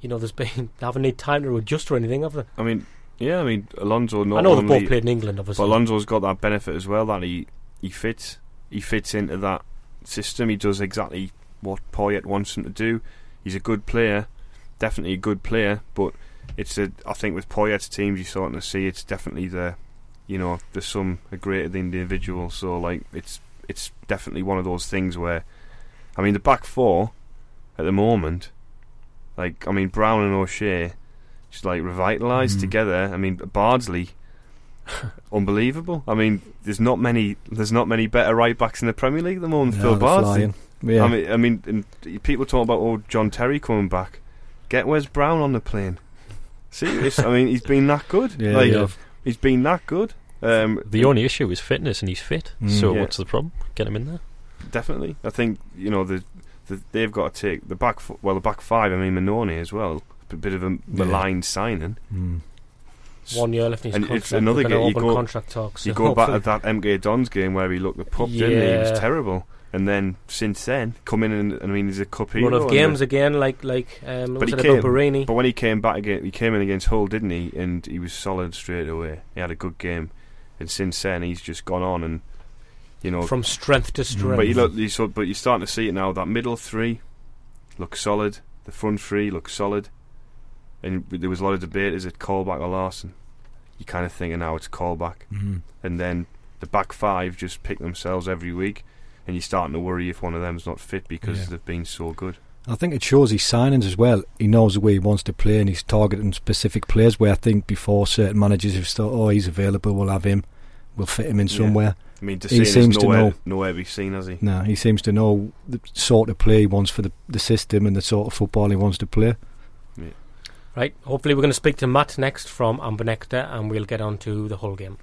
[SPEAKER 6] you know, there's been they haven't need time to adjust or anything, have they?
[SPEAKER 9] I mean, yeah, I mean, Alonso.
[SPEAKER 6] I know
[SPEAKER 9] only,
[SPEAKER 6] both played in England,
[SPEAKER 9] But
[SPEAKER 6] obviously.
[SPEAKER 9] Alonso's got that benefit as well that he he fits he fits into that system. He does exactly what Poyet wants him to do. He's a good player, definitely a good player. But it's a I think with Poyet's teams, you're starting to see it's definitely the you know the sum are greater than the individual. So like it's it's definitely one of those things where I mean the back four at the moment, like I mean Brown and O'Shea. Just like revitalised
[SPEAKER 7] Mm.
[SPEAKER 9] together. I mean Bardsley, unbelievable. I mean, there's not many. There's not many better right backs in the Premier League at the moment.
[SPEAKER 7] Yeah,
[SPEAKER 9] Phil Bardsley.
[SPEAKER 7] flying. Yeah.
[SPEAKER 9] I mean, I mean, and people talk about oh John Terry coming back. Get Wes Brown on the plane. Serious? I mean, he's been that good.
[SPEAKER 7] yeah,
[SPEAKER 9] like,
[SPEAKER 7] yeah.
[SPEAKER 9] he's been that good. Um,
[SPEAKER 8] the only issue is fitness, and he's fit.
[SPEAKER 7] Mm.
[SPEAKER 8] so
[SPEAKER 9] Yeah.
[SPEAKER 8] what's the problem? Get him in there.
[SPEAKER 9] definitely, I think you know the, the they've got to take the back. Well, the back five. I mean, Mannone as well. A bit of a maligned signing.
[SPEAKER 7] Mm.
[SPEAKER 6] One year left in his
[SPEAKER 9] And
[SPEAKER 6] contract.
[SPEAKER 9] it's another game, you go-
[SPEAKER 6] contract talks.
[SPEAKER 9] You go back to that MK Dons game where he looked the pup, didn't he? He was terrible. And then since then, come in and I mean, he's a cup hero.
[SPEAKER 6] One of games
[SPEAKER 9] the-
[SPEAKER 6] again, like like um,
[SPEAKER 9] But
[SPEAKER 6] was
[SPEAKER 9] he
[SPEAKER 6] it
[SPEAKER 9] came-
[SPEAKER 6] Borini?
[SPEAKER 9] But when he came back again, he came in against Hull, didn't he? And he was solid straight away. He had a good game. And since then, he's just gone on and you know.
[SPEAKER 6] From strength to strength.
[SPEAKER 9] but you look, you saw, but you're starting to see it now. That middle three look solid. The front three look solid. And there was a lot of debate: is it Colback or Larsson? You're kind of thinking now it's Colback,
[SPEAKER 7] Mm.
[SPEAKER 9] and then the back five just pick themselves every week, and you're starting to worry if one of them's not fit because
[SPEAKER 7] Yeah.
[SPEAKER 9] they've been so good.
[SPEAKER 7] I think it shows his signings as well. He knows the way he wants to play and he's targeting specific players where I think before certain managers have thought, oh, he's available, we'll have him, we'll fit him in
[SPEAKER 9] Yeah.
[SPEAKER 7] somewhere.
[SPEAKER 9] I mean,
[SPEAKER 7] He
[SPEAKER 9] see
[SPEAKER 7] seems to know.
[SPEAKER 9] nowhere to be seen, has he?
[SPEAKER 7] No, he seems to know the sort of play he wants for the, the system and the sort of football he wants to play.
[SPEAKER 6] Right. Hopefully, we're going to speak to Matt next from Amber Nectar, and we'll get on to the whole game.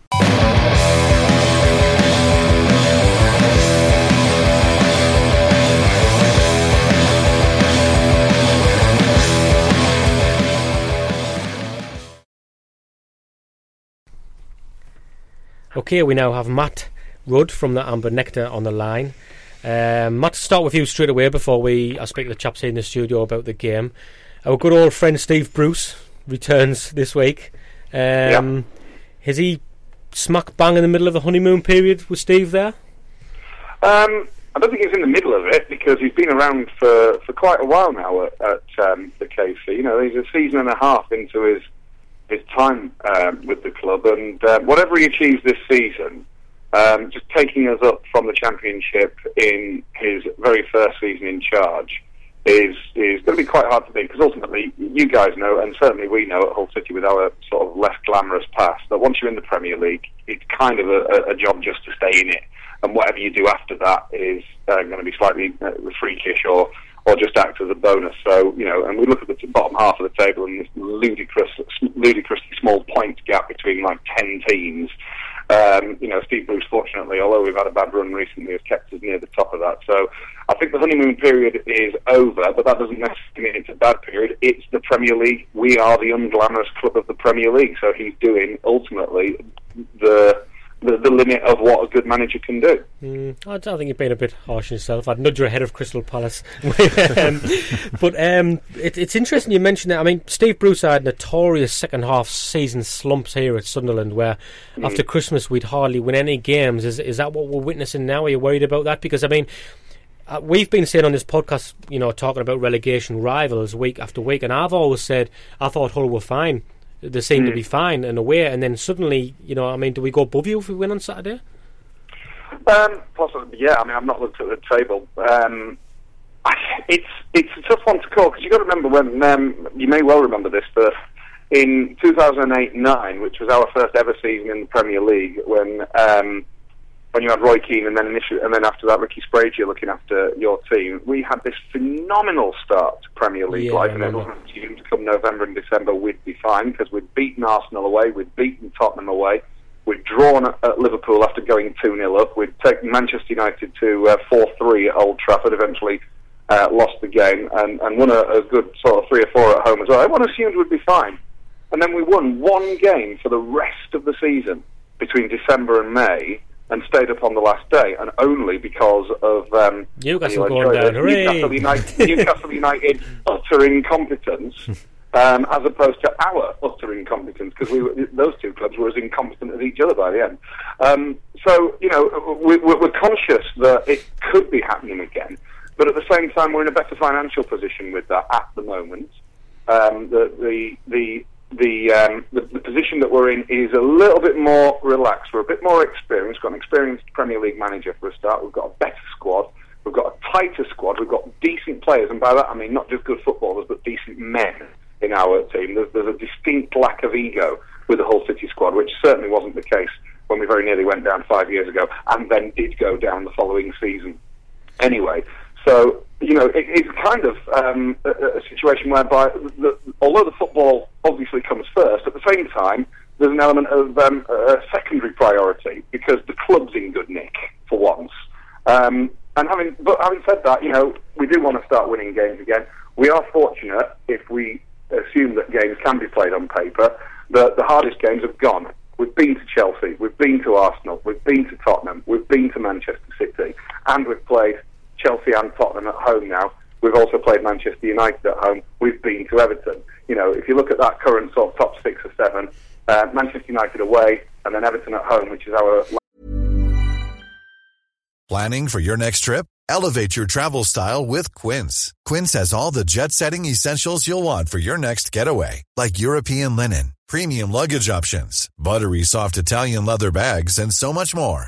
[SPEAKER 6] Okay, we now have Matt Rudd from the Amber Nectar on the line. Um, Matt, start with you straight away before we I speak to the chaps here in the studio about the game. Our good old friend Steve Bruce returns this week. Um, Is he smack bang in the middle of the honeymoon period with Steve there?
[SPEAKER 10] Um, I don't think he's in the middle of it because he's been around for, for quite a while now at, at um, the KC. You know, he's a season and a half into his his time um, with the club, and uh, whatever he achieves this season, um, just taking us up from the championship in his very first season in charge, is is going to be quite hard to beat because ultimately you guys know, and certainly we know at Hull City with our sort of less glamorous past, that once you're in the Premier League, it's kind of a, a job just to stay in it, and whatever you do after that is uh, going to be slightly uh, freakish or or just act as a bonus. So you know, and we look at the bottom half of the table and this ludicrous, ludicrously small point gap between like ten teams. Um, you know, Steve Bruce, fortunately, although we've had a bad run recently, has kept us near the top of that. So I think the honeymoon period is over, but that doesn't necessarily mean it's a bad period. It's the Premier League. We are the unglamorous club of the Premier League. So he's doing ultimately the the, the limit of what a good manager can do.
[SPEAKER 6] Mm, I don't think you've been a bit harsh on yourself. I'd nudge you ahead of Crystal Palace. um, but um, it, it's interesting you mentioned that. I mean, Steve Bruce had notorious second half season slumps here at Sunderland where
[SPEAKER 10] Mm.
[SPEAKER 6] after Christmas we'd hardly win any games. Is, is that what we're witnessing now? Are you worried about that? Because, I mean, uh, we've been saying on this podcast, you know, talking about relegation rivals week after week, and I've always said I thought Hull were fine. They seemed to
[SPEAKER 10] Mm.
[SPEAKER 6] be fine and away, and then suddenly, you know, I mean, do we go above you if we win on Saturday?
[SPEAKER 10] Um, possibly, yeah. I mean, I've not looked at the table. Um, I, it's it's a tough one to call because you've got to remember when um, you may well remember this, but in 2008-9, which was our first ever season in the Premier League, when um, when you had Roy Keane and then initially, and then after that Ricky Sbragia you're looking after your team, we had this phenomenal start to Premier League
[SPEAKER 6] Yeah,
[SPEAKER 10] life, and
[SPEAKER 6] remember.
[SPEAKER 10] everyone assumed come November and December we'd be fine because we'd beaten Arsenal away, we'd beaten Tottenham away. We'd drawn at, at Liverpool after going 2 0 up. We'd taken Manchester United to 4 3 at Old Trafford, eventually uh, lost the game, and, and won a, a good sort of 3 or 4 at home as well. Everyone assumed we'd be fine. And then we won one game for the rest of the season between December and May and stayed up on the last day, and only because of um,
[SPEAKER 6] Newcastle going down!
[SPEAKER 10] Newcastle United, Newcastle United utter incompetence, um, as opposed to our utter incompetence, because we were, those two clubs were as incompetent as each other by the end. Um, so you know we, we- we're conscious that it could be happening again, but at the same time we're in a better financial position with that at the moment. Um, the the the the, um, the the position that we're in is a little bit more relaxed. We're a bit more experienced. We've got an experienced Premier League manager for a start. We've got a better squad. We've got a tighter squad. We've got decent players, and by that I mean not just good footballers, but decent men in our team. There's, there's a distinct lack of ego with the Hull City squad, which certainly wasn't the case when we very nearly went down five years ago, and then did go down the following season anyway. So you know, it, it's kind of um, a, a situation whereby, the, although the football obviously comes first, at the same time there's an element of um, a secondary priority because the club's in good nick for once. Um, and having, but having said that, you know, we do want to start winning games again. We are fortunate if we assume that games can be played on paper. that the hardest games have gone. We've been to Chelsea, we've been to Arsenal, we've been to Tottenham, we've been to Manchester City, and we've played Chelsea and Tottenham at home now. We've also played Manchester United at home. We've been to Everton. You know, if you look at that current sort of top six or seven, uh, Manchester United away, and then Everton at home, which is our
[SPEAKER 11] Planning for your next trip? Elevate your travel style with Quince. Quince has all the jet setting essentials you'll want for your next getaway, like European linen, premium luggage options, buttery soft Italian leather bags, and so much more.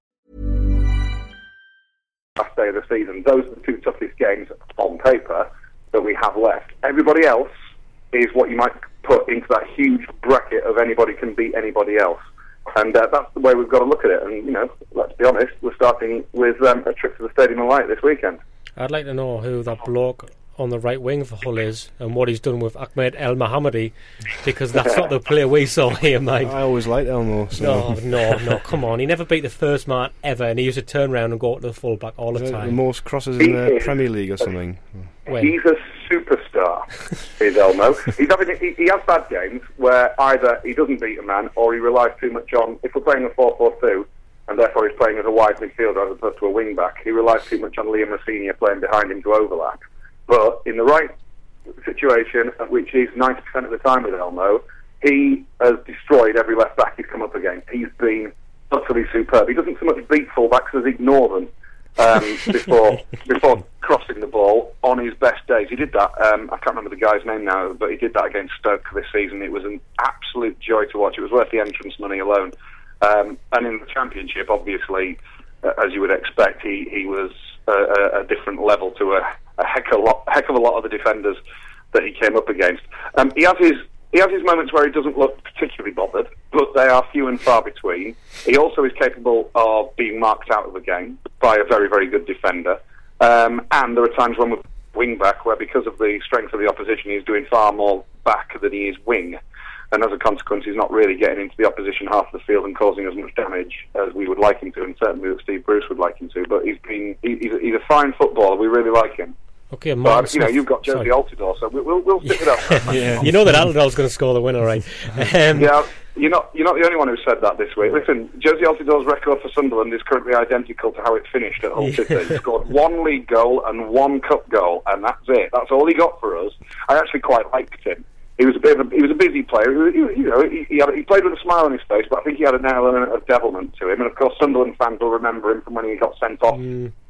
[SPEAKER 10] Last day of the season. Those are the two toughest games on paper that we have left. Everybody else is what you might put into that huge bracket of anybody can beat anybody else. And uh, that's the way we've got to look at it. And, you know, let's be honest, we're starting with um, a trip to the Stadium of Light this weekend.
[SPEAKER 6] I'd like to know who that bloke on the right wing for Hull is and what he's done with Ahmed Elmohamady because that's not the player we saw here, mate.
[SPEAKER 9] I always liked Elmo. So.
[SPEAKER 6] No, no, no, come on. He never beat the first man ever and he used to turn around and go to the full back all the
[SPEAKER 9] Is
[SPEAKER 6] time.
[SPEAKER 9] the most crosses in the Premier League or something.
[SPEAKER 6] When?
[SPEAKER 10] He's a superstar, is Elmo. He's having, he, he has bad games where either he doesn't beat a man or he relies too much on, if we're playing a 4 4 2, and therefore he's playing as a wide midfielder as opposed to a wing back, he relies too much on Liam Rosenior playing behind him to overlap. But in the right situation, which is 90% of the time with Elmo, he has destroyed every left back he's come up against. He's been utterly superb. He doesn't so much beat fullbacks as ignore them um, before before crossing the ball on his best days. He did that. Um, I can't remember the guy's name now, but he did that against Stoke this season. It was an absolute joy to watch. It was worth the entrance money alone. Um, and in the championship, obviously, uh, as you would expect, he he was a, a, different level to a, a heck of a lot, heck of a lot of the defenders that he came up against. Um, he has his he has his moments where he doesn't look particularly bothered, but they are few and far between. He also is capable of being marked out of the game by a very, very good defender. Um, and there are times when we're wing back where, because of the strength of the opposition, he's doing far more back than he is wing. And as a consequence, he's not really getting into the opposition half of the field and causing as much damage as we would like him to, and certainly that Steve Bruce would like him to. But he's been he, he's, a, he's a fine footballer. We really like him.
[SPEAKER 6] Okay, Martin
[SPEAKER 10] But you know, you've got Jozy
[SPEAKER 6] sorry.
[SPEAKER 10] Altidore, so we- we'll we'll stick with that.
[SPEAKER 6] You know that Altidore's going to score the winner, right? Um,
[SPEAKER 10] yeah, you're not you're not the only one who said that this week. Listen, Jozy Altidore's record for Sunderland is currently identical to how it finished at Hull City. He scored one league goal and one cup goal, and that's it. That's all he got for us. I actually quite liked him. He was a bit of a, he was a busy player. He, you know, he, he, had, he played with a smile on his face, but I think he had an element of devilment to him. And of course, Sunderland fans will remember him from when he got sent off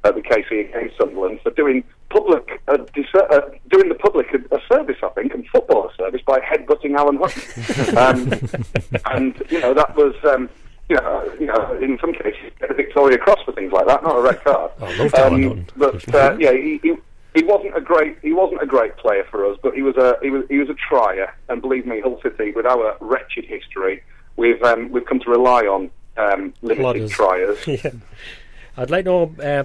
[SPEAKER 10] at the KC against Sunderland for doing public a dis- uh, doing the public a, a service, I think, and football a service by headbutting Alan Hutton. um, and you know that was. Um, you know, you know, in some cases, Victoria Cross for things like that, not a red card.
[SPEAKER 8] Loved Alan
[SPEAKER 10] But uh, yeah, he, he he wasn't a great he wasn't a great player for us, but he was a he was he was a trier. And believe me, Hull City, with our wretched history, we've um, we've come to rely on um, limited
[SPEAKER 6] Plodders.
[SPEAKER 10] triers.
[SPEAKER 6] yeah. I'd like to know, uh,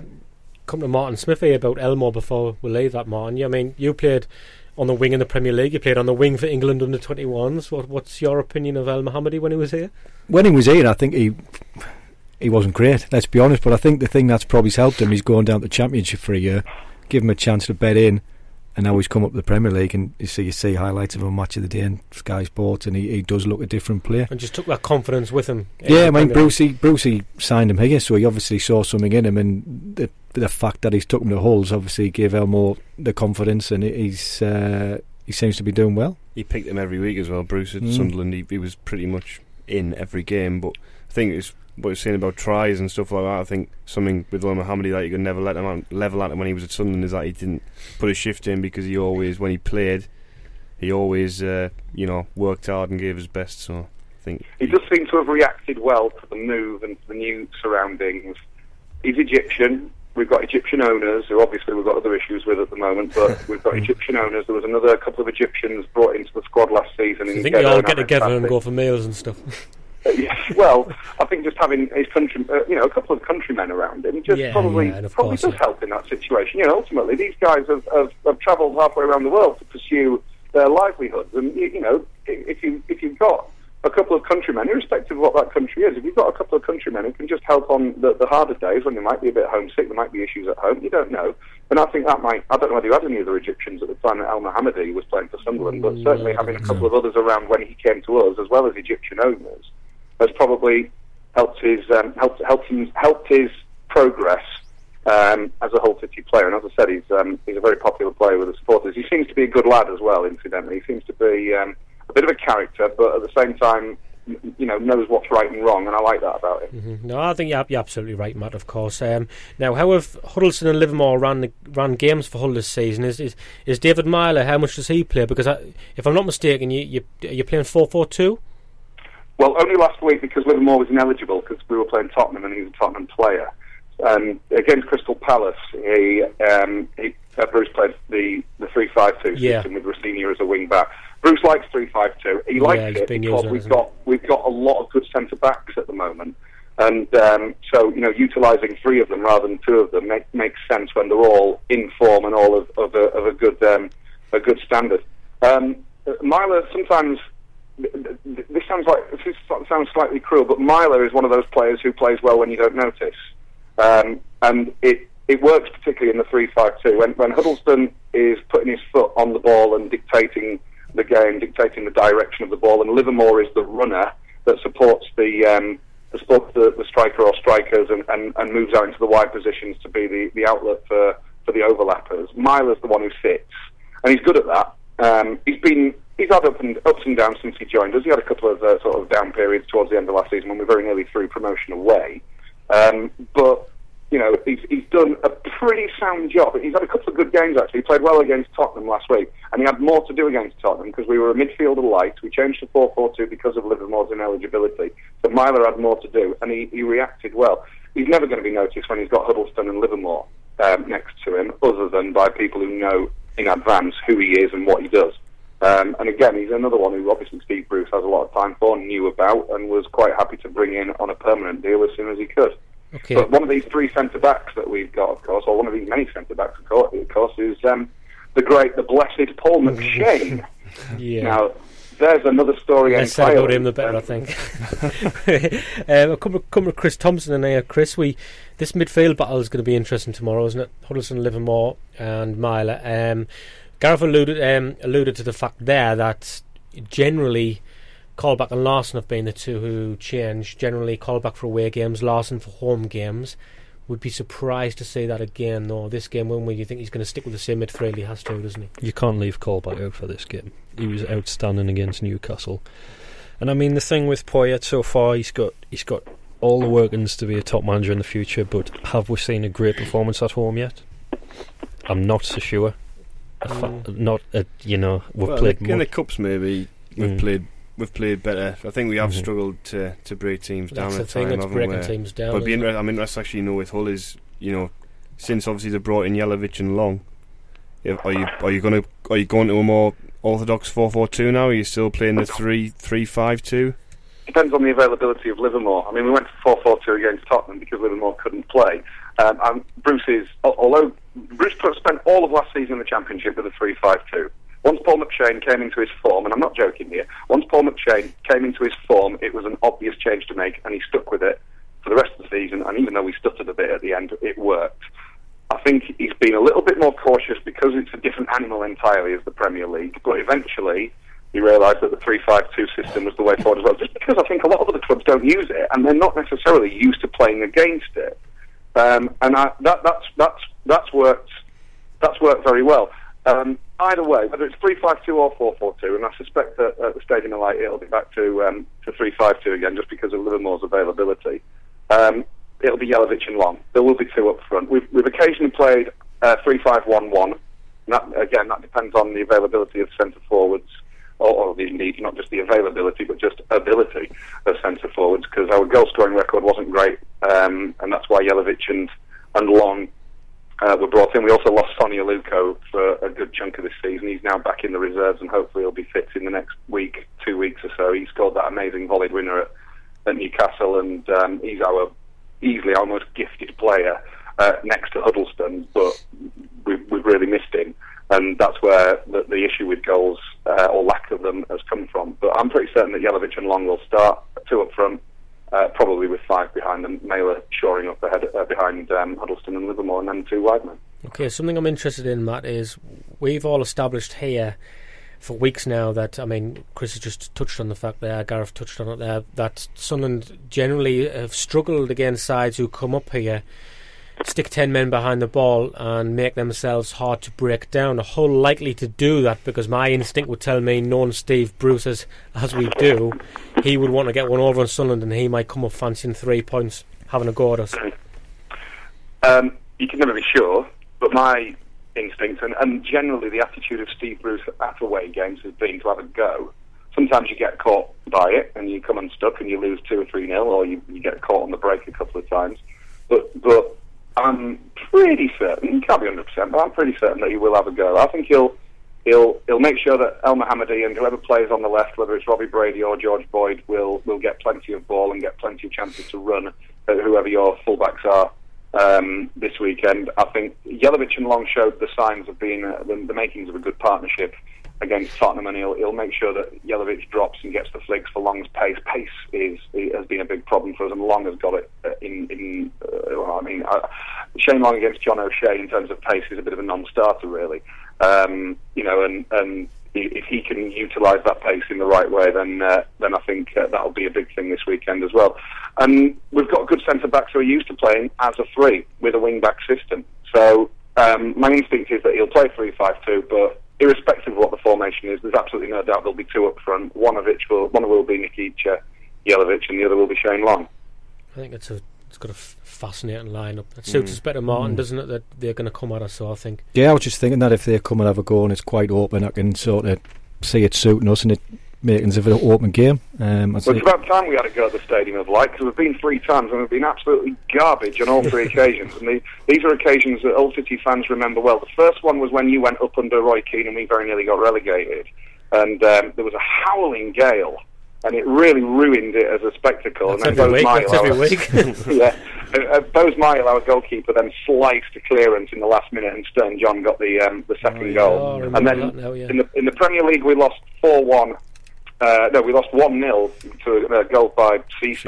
[SPEAKER 6] come to Martin Smithy about Elmore before we leave that, Martin. I mean, you played on the wing in the Premier League. You played on the wing for England under 21s. What, what's your opinion of Elmohamady when he was here?
[SPEAKER 7] when he was here, I think he he wasn't great. Let's be honest. But I think the thing that's probably helped him, is going down to the Championship for a year, give him a chance to bet in, and now he's come up to the Premier League, and you see you see highlights of a match of the day in Sky Sports, and he, he does look a different player.
[SPEAKER 6] And just took that confidence with him.
[SPEAKER 7] Yeah, I mean Brucey Brucey signed him here, so he obviously saw something in him, and the the fact that he's took him to Hulls obviously gave Elmore the confidence, and he's uh, he seems to be doing well.
[SPEAKER 9] He picked him every week as well. Bruce at
[SPEAKER 7] Mm.
[SPEAKER 9] Sunderland, he, he was pretty much in every game. But I think it's what you're saying about tries and stuff like that. I think something with Elmohamady that you could never let him out, level at him when he was at Sunderland is that he didn't put a shift in because he always, when he played, he always, uh, you know, worked hard and gave his best. So I think
[SPEAKER 10] He does seem to have reacted well to the move and to the new surroundings. He's Egyptian. We've got Egyptian owners, who obviously we've got other issues with at the moment, but we've got Egyptian owners. There was another couple of Egyptians brought into the squad last season.
[SPEAKER 6] I
[SPEAKER 10] in
[SPEAKER 6] think they all get together and go for meals and stuff.
[SPEAKER 10] Yes, well, I think just having his country, uh, you know, a couple of countrymen around him just
[SPEAKER 6] Yeah,
[SPEAKER 10] probably
[SPEAKER 6] yeah,
[SPEAKER 10] probably
[SPEAKER 6] course,
[SPEAKER 10] does
[SPEAKER 6] yeah.
[SPEAKER 10] help in that situation. You know, ultimately these guys have, have, have travelled halfway around the world to pursue their livelihoods, and you, you know, if you if you've got a couple of countrymen, irrespective of what that country is, if you've got a couple of countrymen who can just help on the, the harder days when they might be a bit homesick, there might be issues at home, you don't know. And I think that might, I don't know whether you had any other Egyptians at the time that Elmohamady was playing for Sunderland, but certainly having a couple of others around when he came to us, as well as Egyptian owners, has probably helped his, um, helped, helped, him, helped his progress um, as a Hull City player. And as I said, he's, um, he's a very popular player with the supporters. He seems to be a good lad as well, incidentally. He seems to be um, a bit of a character, but at the same time, you know, knows what's right and wrong, and I like that about him.
[SPEAKER 6] Mhm. No, I think you're, you're absolutely right, Matt. Of course. Um, now, how have Huddlestone and Livermore ran the, ran games for Hull this season? Is is, is David Meyler? How much does he play? Because I, if I'm not mistaken, you you you're playing four four two.
[SPEAKER 10] Well, only last week because Livermore was ineligible because we were playing Tottenham and he was a Tottenham player. Um, against Crystal Palace, he, um, he uh, Bruce played the the three five two
[SPEAKER 6] Yeah.
[SPEAKER 10] system with Rosenior as a wing back. Bruce likes three five two. He likes
[SPEAKER 6] he's
[SPEAKER 10] it because we've
[SPEAKER 6] hasn't
[SPEAKER 10] got we've got a lot of good centre backs at the moment. And um, so, you know, utilising three of them rather than two of them make, makes sense when they're all in form and all of, of, a, of a good um, a good standard. Um, Meyler sometimes this sounds like this sounds slightly cruel, but Meyler is one of those players who plays well when you don't notice, um, and it it works particularly in the three-five-two when when Huddlestone is putting his foot on the ball and dictating the game, dictating the direction of the ball, and Livermore is the runner that supports the um, supports the, the striker or strikers and, and, and moves out into the wide positions to be the, the outlet for, for the overlappers. Meyler's the one who sits, and he's good at that. Um, he's been he's had up and, ups and downs since he joined us. He had a couple of uh, sort of down periods towards the end of last season when we very nearly through promotion away. Um, but you know, he's, he's done a pretty sound job. He's had a couple of good games actually. He played well against Tottenham last week, and he had more to do against Tottenham because we were a midfielder light. We changed to 4-4-2 because of Livermore's ineligibility. So Meyler had more to do, and he, he reacted well. He's never going to be noticed when he's got Huddlestone and Livermore um, next to him, other than by people who know in advance who he is and what he does. Um, and again, he's another one who obviously Steve Bruce has a lot of time for, knew about, and was quite happy to bring in on a permanent deal as soon as he could.
[SPEAKER 6] Okay.
[SPEAKER 10] But one of these three centre backs that we've got, of course, or one of these many centre backs, of course, is um, the great, the blessed Paul McShane.
[SPEAKER 6] Yeah.
[SPEAKER 10] Now, there's another story
[SPEAKER 6] less said about him, the better, I think. um, a couple, couple of Chris Thompson and here. Chris, we this midfield battle is going to be interesting tomorrow, isn't it? Huddlestone, Livermore, and Meyler. Um, Gareth alluded um, alluded to the fact there that generally Colback and Larsson have been the two who change. Generally, Colback for away games, Larsson for home games. Would be surprised to see that again, though. This game, when you think he's going to stick with the same midfield he has to, doesn't he?
[SPEAKER 8] You can't leave Colback out for this game. He was outstanding against Newcastle. And I mean the thing with Poyet so far, he's got he's got all the workings to be a top manager in the future, but have we seen a great performance at home yet? I'm not so sure. A fa- not a, you know we've
[SPEAKER 9] Well,
[SPEAKER 8] played
[SPEAKER 9] in the
[SPEAKER 8] much-
[SPEAKER 9] cups maybe we've
[SPEAKER 8] Mm.
[SPEAKER 9] played we've played better. I think we have
[SPEAKER 8] Mhm.
[SPEAKER 9] struggled to, to break teams down
[SPEAKER 6] That's
[SPEAKER 9] at
[SPEAKER 6] the thing,
[SPEAKER 9] time.
[SPEAKER 6] it's breaking
[SPEAKER 9] we?
[SPEAKER 6] teams down,
[SPEAKER 9] But being,
[SPEAKER 6] isn't
[SPEAKER 9] inter- I'm interested to actually know with Hull is you know since obviously they brought in Jelavic and Long. if- Are you are you going to are you going to a more orthodox four four two now? Are you still playing the three three five two?
[SPEAKER 10] depends on the availability of Livermore. I mean, we went to 4-4-2 against Tottenham because Livermore couldn't play. Um, and Bruce is, although Bruce spent all of last season in the Championship with a 3-5-2. Once Paul McShane came into his form, and I'm not joking here, once Paul McShane came into his form, it was an obvious change to make, and he stuck with it for the rest of the season. And even though we stuttered a bit at the end, it worked. I think he's been a little bit more cautious because it's a different animal entirely as the Premier League. But eventually, he realised that the three-five-two system was the way forward as well. Just because I think a lot of other clubs don't use it, and they're not necessarily used to playing against it. Um, and I, that, that's that's that's worked. That's worked very well. Um, either way, whether it's three-five-two or four-four-two, and I suspect that at the Stadium of Light it'll be back to um, to three-five-two again, just because of Livermore's availability. Um, it'll be Jelavic and Long. There will be two up front. We've, we've occasionally played uh, three-five-one-one. And that, again, that depends on the availability of centre forwards, or, or the, need, not just the availability, but just ability of centre forwards. Because our goal scoring record wasn't great, um, and that's why Jelavic and and Long uh, were brought in. We also lost Sone Aluko for a good chunk of this season. He's now back in the reserves, and hopefully he'll be fit in the next week, two weeks or so. He scored that amazing volleyed winner at, at Newcastle, and um, he's our easily our most gifted player uh, next to Huddlestone, but we've, we've really missed him. And that's where the, the issue with goals uh, or lack of them has come from. But I'm pretty certain that Jelavic and Long will start two up front, uh, probably with five behind them. Meyler shoring up ahead, uh, behind um, Huddlestone and Livermore, and then two wide men.
[SPEAKER 6] Okay, something I'm interested in, Matt, is we've all established here for weeks now that, I mean, Chris has just touched on the fact there, Gareth touched on it there, that Sunderland generally have struggled against sides who come up here, stick 10 men behind the ball, and make themselves hard to break down. A whole likely to do that because my instinct would tell me, knowing Steve Bruce as, as we do, he would want to get one over on Sunderland and he might come up fancying three points, having a go at us.
[SPEAKER 10] Um, you can never be sure, but my instinct and, and generally the attitude of Steve Bruce at away games has been to have a go. Sometimes you get caught by it and you come unstuck and you lose two or three nil, or you, you get caught on the break a couple of times. But but I'm pretty certain, can't be 100%, but I'm pretty certain that he will have a go. I think he'll he'll he'll make sure that Elmohamady and whoever plays on the left, whether it's Robbie Brady or George Boyd, will will get plenty of ball and get plenty of chances to run at whoever your fullbacks are um, this weekend. I think Jelavic and Long showed the signs of being uh, the, the makings of a good partnership against Tottenham, and he'll, he'll make sure that Jelavic drops and gets the flicks for Long's pace. Pace is has been a big problem for us, and Long has got it uh, in. in uh, well, I mean, uh, Shane Long against John O'Shea in terms of pace is a bit of a non-starter, really. Um, you know, and and if he can utilise that pace in the right way, then uh, then I think uh, that'll be a big thing this weekend as well. And we've got good centre backs who are used to playing as a three with a wing back system. So um, my instinct is that he'll play three five two, but irrespective of what the formation is, there's absolutely no doubt there'll be two up front. One of which will one will be Nikica Jelavic, and the other will be Shane Long.
[SPEAKER 6] I think it's a it's got a f- fascinating lineup. It suits
[SPEAKER 7] Mm.
[SPEAKER 6] us better, Martin,
[SPEAKER 7] Mm.
[SPEAKER 6] doesn't it? That they're going to come at us. So I think
[SPEAKER 7] Yeah, I was just thinking that if they come and have a go and it's quite open, I can sort of see it suiting us and it making it an open game. Um,
[SPEAKER 10] Well, it's about time we had a go at the Stadium of Light because we've been three times and we've been absolutely garbage on all three occasions. And the, these are occasions that Old City fans remember well. The first one was when you went up under Roy Keane and we very nearly got relegated. And um, there was a howling gale. And it really ruined it as a spectacle.
[SPEAKER 6] That's
[SPEAKER 10] and
[SPEAKER 6] every week,
[SPEAKER 10] Mile,
[SPEAKER 6] that's every
[SPEAKER 10] our-
[SPEAKER 6] week.
[SPEAKER 10] yeah, uh, uh, Boaz Myhill, our goalkeeper, then sliced a clearance in the last minute, and Stern John got the um, the second
[SPEAKER 6] yeah,
[SPEAKER 10] goal.
[SPEAKER 6] remember
[SPEAKER 10] and then
[SPEAKER 6] now, yeah.
[SPEAKER 10] in the in the Premier League, we lost four one. Uh, no, we lost one 0 to a goal by Cisse,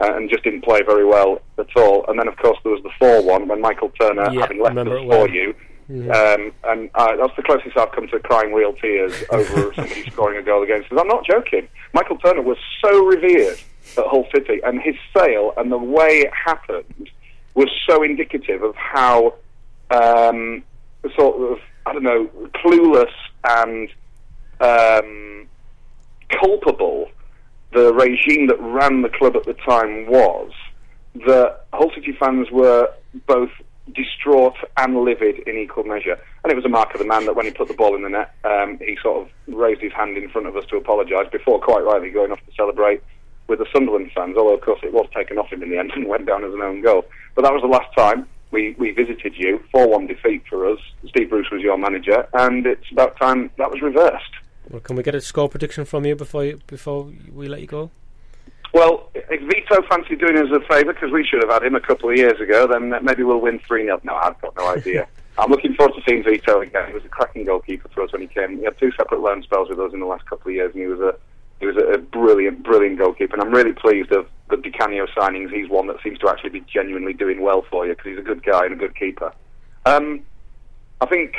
[SPEAKER 10] uh, and just didn't play very well at all. And then, of course, there was the four one when Michael Turner,
[SPEAKER 6] Yeah,
[SPEAKER 10] having left us
[SPEAKER 6] remember it
[SPEAKER 10] for
[SPEAKER 6] well.
[SPEAKER 10] you.
[SPEAKER 6] Mhm.
[SPEAKER 10] Um, and uh, that's the closest I've come to crying real tears over somebody scoring a goal against us. I'm not joking. Michael Turner was so revered at Hull City, and his sale and the way it happened was so indicative of how um, sort of I don't know clueless and um, culpable the regime that ran the club at the time was. That Hull City fans were both distraught and livid in equal measure. And it was a mark of the man that when he put the ball in the net, um, he sort of raised his hand in front of us to apologise before quite rightly going off to celebrate with the Sunderland fans, although of course it was taken off him in the end and went down as an own goal. But that was the last time we, we visited you. 4-1 defeat for us. Steve Bruce was your manager, and it's about time that was reversed.
[SPEAKER 6] Well, can we get a score prediction from you before you, before we let you go?
[SPEAKER 10] Well, if Vito fancy doing us a favour, because we should have had him a couple of years ago, then maybe we'll win 3 0. No, I've got no idea. I'm looking forward to seeing Vito again. He was a cracking goalkeeper for us when he came. He had two separate loan spells with us in the last couple of years, and he was a he was a, a brilliant, brilliant goalkeeper. And I'm really pleased of the Di Canio signings. He's one that seems to actually be genuinely doing well for you because he's a good guy and a good keeper. Um, I think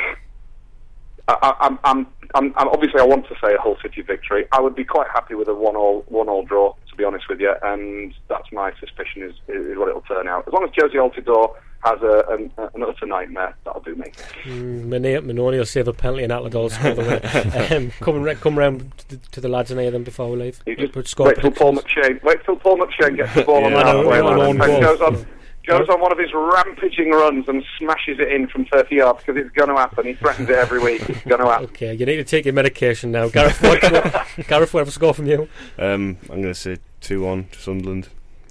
[SPEAKER 10] I, I, I'm, I'm, I'm, I'm obviously I want to say a Hull City victory. I would be quite happy with a one-all, one-all draw, to be honest with you, and that's my suspicion is, is what it'll turn out. As long as Jozy Altidore has a, an, an utter nightmare, that'll do me.
[SPEAKER 6] Mm, Mannone will save a penalty and Altidore will score the winner. um, come, come round to the, to the lads and of them before we leave.
[SPEAKER 10] You just
[SPEAKER 6] Put score
[SPEAKER 10] wait till Paul McShane. Wait till Paul McShane gets the ball on the
[SPEAKER 6] Yeah,
[SPEAKER 10] halfway
[SPEAKER 6] on
[SPEAKER 10] line
[SPEAKER 6] goal.
[SPEAKER 10] and goes on. Goes on one of his rampaging runs and smashes it in from 30 yards because it's going to happen. He threatens it every week. It's going to happen.
[SPEAKER 6] Okay, you need to take your medication now. Gareth, what, what, Gareth, what have a score from you?
[SPEAKER 9] Um, I'm going to say 2 1 to Sunderland.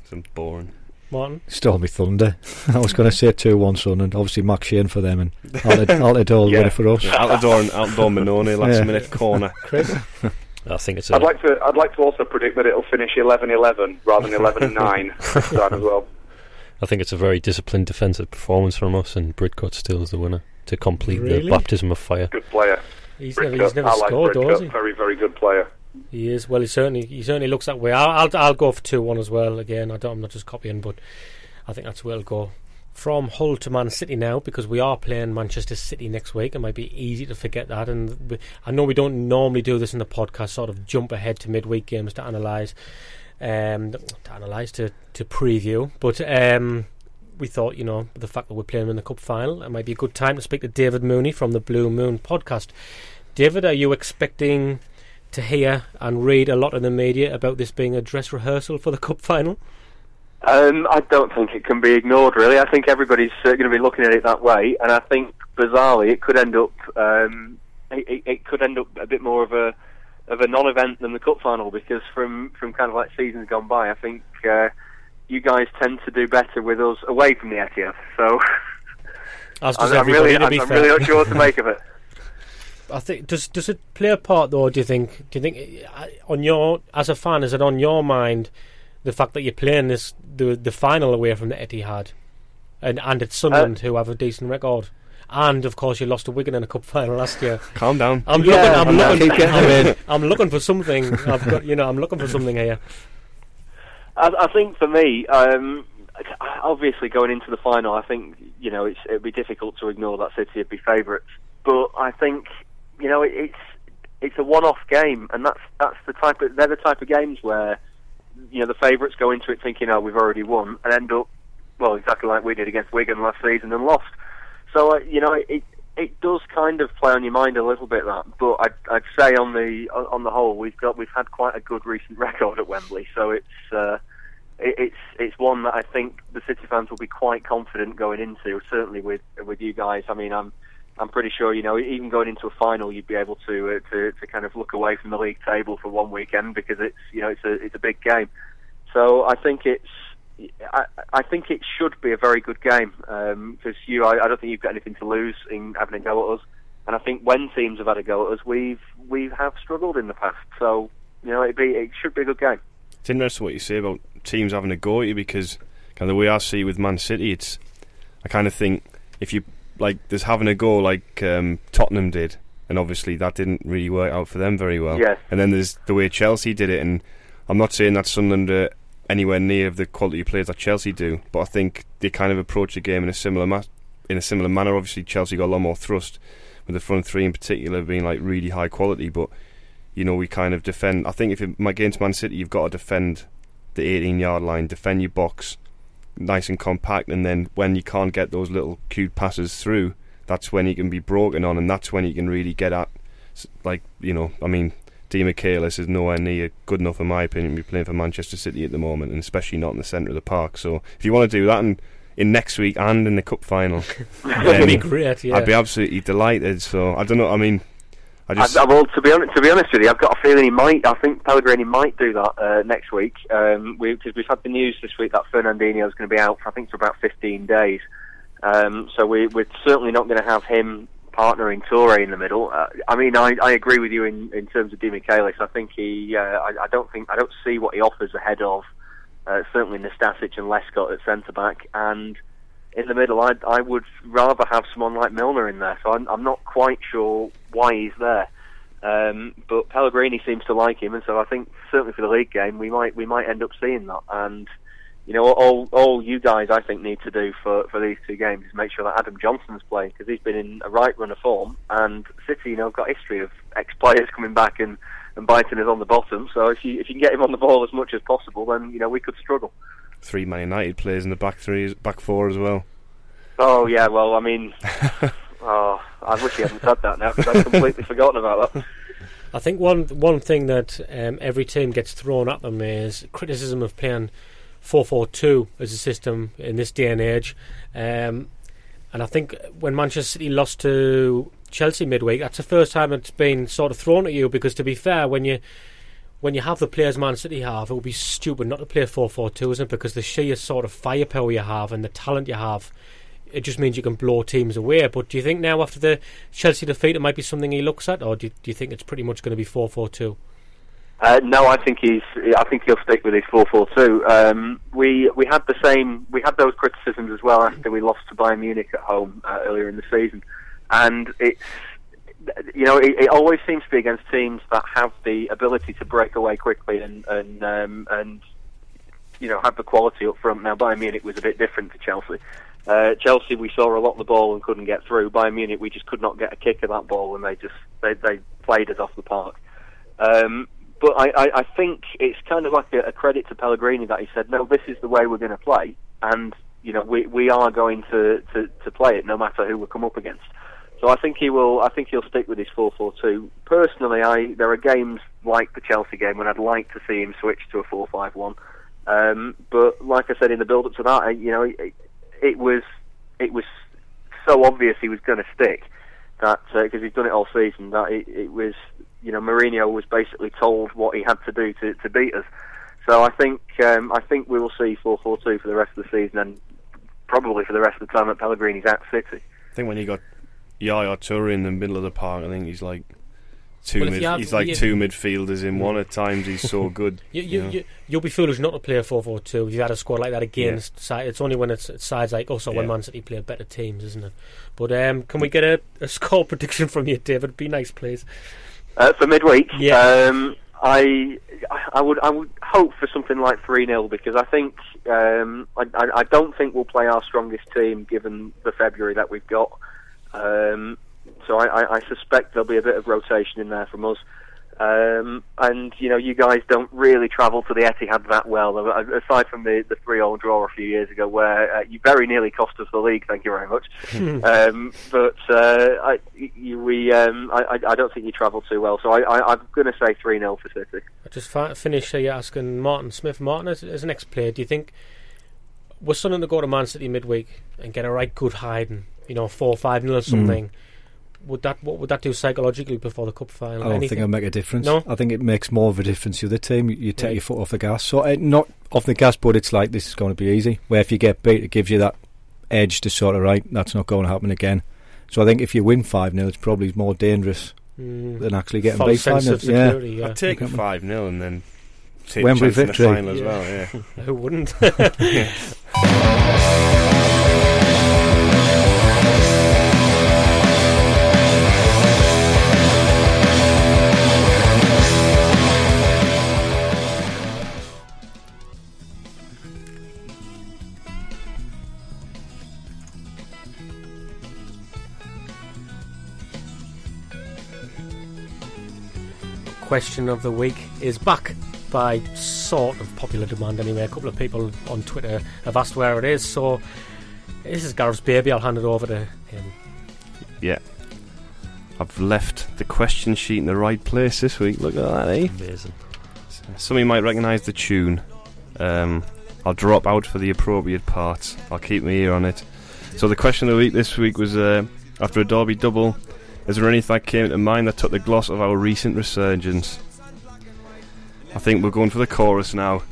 [SPEAKER 9] Some boring.
[SPEAKER 6] Martin?
[SPEAKER 7] Stole me thunder. I was going to say 2 1 Sun, and obviously McShane for them, and Altidore will win it for us.
[SPEAKER 9] Yeah, Altidore and Altidore Mannone, last
[SPEAKER 7] Yeah.
[SPEAKER 9] minute corner.
[SPEAKER 6] Chris?
[SPEAKER 8] I think it's
[SPEAKER 10] I'd like to. I'd like to also predict that it'll finish 11-11 rather than 11-9 this as well.
[SPEAKER 8] I think it's a very disciplined defensive performance from us, and Bridcut still is the winner to complete
[SPEAKER 6] Really?
[SPEAKER 8] the baptism of fire.
[SPEAKER 10] Good player.
[SPEAKER 6] He's
[SPEAKER 10] Brit
[SPEAKER 6] never, he's never
[SPEAKER 10] I like
[SPEAKER 6] scored,
[SPEAKER 10] Brit
[SPEAKER 6] does he?
[SPEAKER 10] Very, very good player.
[SPEAKER 6] He is. Well, he certainly he certainly looks that way. I'll I'll, I'll go for two one as well. Again, I don't, I'm not just copying, but I think that's where it'll go. From Hull to Man City now because we are playing Manchester City next week. It might be easy to forget that, and we, I know we don't normally do this in the podcast. Sort of jump ahead to midweek games to analyse, um, to analyse to to preview, but. Um, we thought, you know, the fact that we're playing in the cup final, it might be a good time to speak to David Mooney from the Blue Moon podcast. David, are you expecting to hear and read a lot in the media about this being a dress rehearsal for the cup final?
[SPEAKER 12] Um, I don't think it can be ignored, really. I think everybody's uh, going to be looking at it that way, and I think bizarrely it could end up um, it, it, it could end up a bit more of a of a non-event than the cup final because from from kind of like seasons gone by, I think uh, you guys tend to do better with us away from the Etihad. So
[SPEAKER 6] As does
[SPEAKER 12] I'm, I'm really I'm, I'm really not sure what to make of it.
[SPEAKER 6] I think does does it play a part though? Do you think? Do you think uh, on your as a fan is it on your mind the fact that you're playing this the the final away from the Etihad, and and it's Sunderland who have a decent record, and of course you lost to Wigan in a cup final last year.
[SPEAKER 9] Calm down.
[SPEAKER 6] I'm
[SPEAKER 9] Yeah.
[SPEAKER 6] looking. I'm
[SPEAKER 9] Calm
[SPEAKER 6] looking. I'm, I'm looking for something. I've got you know. I'm looking for something here.
[SPEAKER 12] I, I think for me, um, obviously going into the final, I think you know it's, it'd be difficult to ignore that City would be favourites. But I think you know it, it's it's a one-off game, and that's that's the type of they're the type of games where you know the favourites go into it thinking, oh, we've already won, and end up well exactly like we did against Wigan last season and lost. So uh, you know it. It does kind of play on your mind a little bit that, but I'd, I'd say on the on the whole we've got we've had quite a good recent record at Wembley, so it's uh, it, it's it's one that I think the City fans will be quite confident going into. Certainly with with you guys. I mean, I'm I'm pretty sure you know even going into a final, you'd be able to uh, to to kind of look away from the league table for one weekend because it's you know it's a it's a big game. So I think it's. I, I think it should be a very good game because you, I, I don't think you've got anything to lose in having a go at us. And I think when teams have had a go at us, we've we have struggled in the past. So you know, it'd be it should be a good game.
[SPEAKER 9] It's interesting what you say about teams having a go at you because kind of the way I see with Man City, it's I kind of think if you like there's having a go like um, Tottenham did, and obviously that didn't really work out for them very well.
[SPEAKER 12] Yes.
[SPEAKER 9] And then there's the way Chelsea did it, and I'm not saying that Sunderland are anywhere near the quality players that Chelsea do, but I think they kind of approach the game in a similar ma- in a similar manner. Obviously, Chelsea got a lot more thrust with the front three in particular being like really high quality, but you know we kind of defend. I think if it, against Man City, you've got to defend the 18 yard line, defend your box nice and compact, and then when you can't get those little cute passes through, that's when you can be broken on, and that's when you can really get at, like you know, I mean, Demichelis is nowhere near good enough in my opinion to be playing for Manchester City at the moment, and especially not in the centre of the park. So if you want to do that in, in next week and in the cup final,
[SPEAKER 6] That'd be great, yeah.
[SPEAKER 9] I'd be absolutely delighted. So I don't know. I mean, I just
[SPEAKER 12] I, I, well, to be honest, to be honest with you, I've got a feeling he might. I think Pellegrini might do that uh, next week because we, have had the news this week that Fernandinho is going to be out. For, I think for about 15 days. Um, so we, we're certainly not going to have him partnering Toure in the middle. Uh, I mean, I, I agree with you in, in terms of Demichelis. I think he. Uh, I, I don't think I don't see what he offers ahead of uh, certainly Nastasic and Lescott at centre back and. In the middle, I I would rather have someone like Milner in there. So I'm, I'm not quite sure why he's there. Um, but Pellegrini seems to like him, and so I think certainly for the league game we might we might end up seeing that. And you know, all all you guys I think need to do for, for these two games is make sure that Adam Johnson's playing because he's been in a right run of form, and City you know have got history of ex players coming back and, and biting us on the bottom. So if you if you can get him on the ball as much as possible, then you know we could struggle.
[SPEAKER 9] three Man United players in the back three, back four as well.
[SPEAKER 12] Oh yeah, well I mean, oh I wish he hadn't said that now because I've completely forgotten about that.
[SPEAKER 6] I think one one thing that um, every team gets thrown at them is criticism of playing four four two as a system in this day and age. Um, and I think when Manchester City lost to Chelsea midweek, that's the first time it's been sort of thrown at you. Because to be fair, when you when you have the players Man City have, it would be stupid not to play four four two, isn't it? Because the sheer sort of firepower you have and the talent you have, it just means you can blow teams away. But do you think now after the Chelsea defeat, it might be something he looks at, or do, do you think it's pretty much going to be four four two?
[SPEAKER 12] Uh, no, I think he's. I think he'll stick with his four-four-two. Um, we we had the same. We had those criticisms as well after we lost to Bayern Munich at home uh, earlier in the season, and it's you know it, it always seems to be against teams that have the ability to break away quickly and and um, and you know have the quality up front. Now Bayern Munich was a bit different to Chelsea. Uh, Chelsea, we saw a lot of the ball and couldn't get through. Bayern Munich, we just could not get a kick of that ball, and they just they they played us off the park. Um, but I, I, I think it's kind of like a, a credit to Pellegrini that he said, no, this is the way we're going to play, and you know we we are going to, to, to play it no matter who we come up against. So I think he will. I think he'll stick with his four-four-two. Personally, I there are games like the Chelsea game when I'd like to see him switch to a four-five-one. Um, but like I said in the build-up to that, I, you know, it, it was it was so obvious he was going to stick that because he's done it all season that it, it was you know Mourinho was basically told what he had to do to, to beat us. So I think um, I think we will see four four two for the rest of the season and probably for the rest of the time that Pellegrini's at City.
[SPEAKER 9] I think when you got Yaya Toure in the middle of the park. I think he's like two.
[SPEAKER 6] Well,
[SPEAKER 9] mid,
[SPEAKER 6] you have-
[SPEAKER 9] he's like
[SPEAKER 6] you-
[SPEAKER 9] two midfielders in one at times. He's so good.
[SPEAKER 6] You, you,
[SPEAKER 9] know.
[SPEAKER 6] you, you'll be foolish not to play a 4 4 2 if you had a squad like that against side. It's only when it's, it's sides like also or when Man City play better teams, isn't it? But um, can we get a, a score prediction from you, David? Be nice, please.
[SPEAKER 12] Uh, for midweek,
[SPEAKER 6] Yeah.
[SPEAKER 12] um, I I would I would hope for something like three 0 because I think um, I, I I don't think we'll play our strongest team given the February that we've got. Um, so I, I, I suspect there'll be a bit of rotation in there from us. Um, and you know, you guys don't really travel to the Etihad that well, uh, aside from the the three all draw a few years ago, where uh, you very nearly cost us the league. Thank you very much. um, but uh, I, you, we, um, I, I- I don't think you travel too well, so I, I, I'm going to say three 0 for City.
[SPEAKER 6] I just fi- finish here asking Martin Smith. Martin, as, as an ex-player, do you think we're starting to go to Man City midweek and get a right good hiding, you know, four five nil or something? Would that what would that do psychologically before the cup final?
[SPEAKER 7] I don't
[SPEAKER 6] Anything?
[SPEAKER 7] think it'll make a difference.
[SPEAKER 6] No?
[SPEAKER 7] I think it makes more of a difference to the team. You, you take
[SPEAKER 6] Right.
[SPEAKER 7] your foot off the gas. So uh, not off the gas, but it's like this is going to be easy. Where if you get beat, it gives you that edge to sort of right. That's not going to happen again. So I think if you win five 0 it's probably more dangerous
[SPEAKER 6] Mm.
[SPEAKER 7] than actually getting
[SPEAKER 6] False
[SPEAKER 7] beat five
[SPEAKER 6] sense
[SPEAKER 7] 0 Yeah,
[SPEAKER 6] yeah.
[SPEAKER 9] I'd take five 0 and then take
[SPEAKER 7] Wembley
[SPEAKER 9] a chance
[SPEAKER 7] victory.
[SPEAKER 9] in the final as well. Yeah.
[SPEAKER 6] Who wouldn't? question of the week is back by sort of popular demand anyway. A couple of people on Twitter have asked where it is, so this is Gareth's baby. I'll hand it over to him.
[SPEAKER 9] Yeah. I've left the question sheet in the right place this week. Look at that, eh?
[SPEAKER 8] Amazing.
[SPEAKER 9] Some of you might recognise the tune. Um, I'll drop out for the appropriate parts. I'll keep my ear on it. So the question of the week this week was: uh, after a Derby double, is there anything that came to mind that took the gloss of our recent resurgence? I think we're going for the chorus now.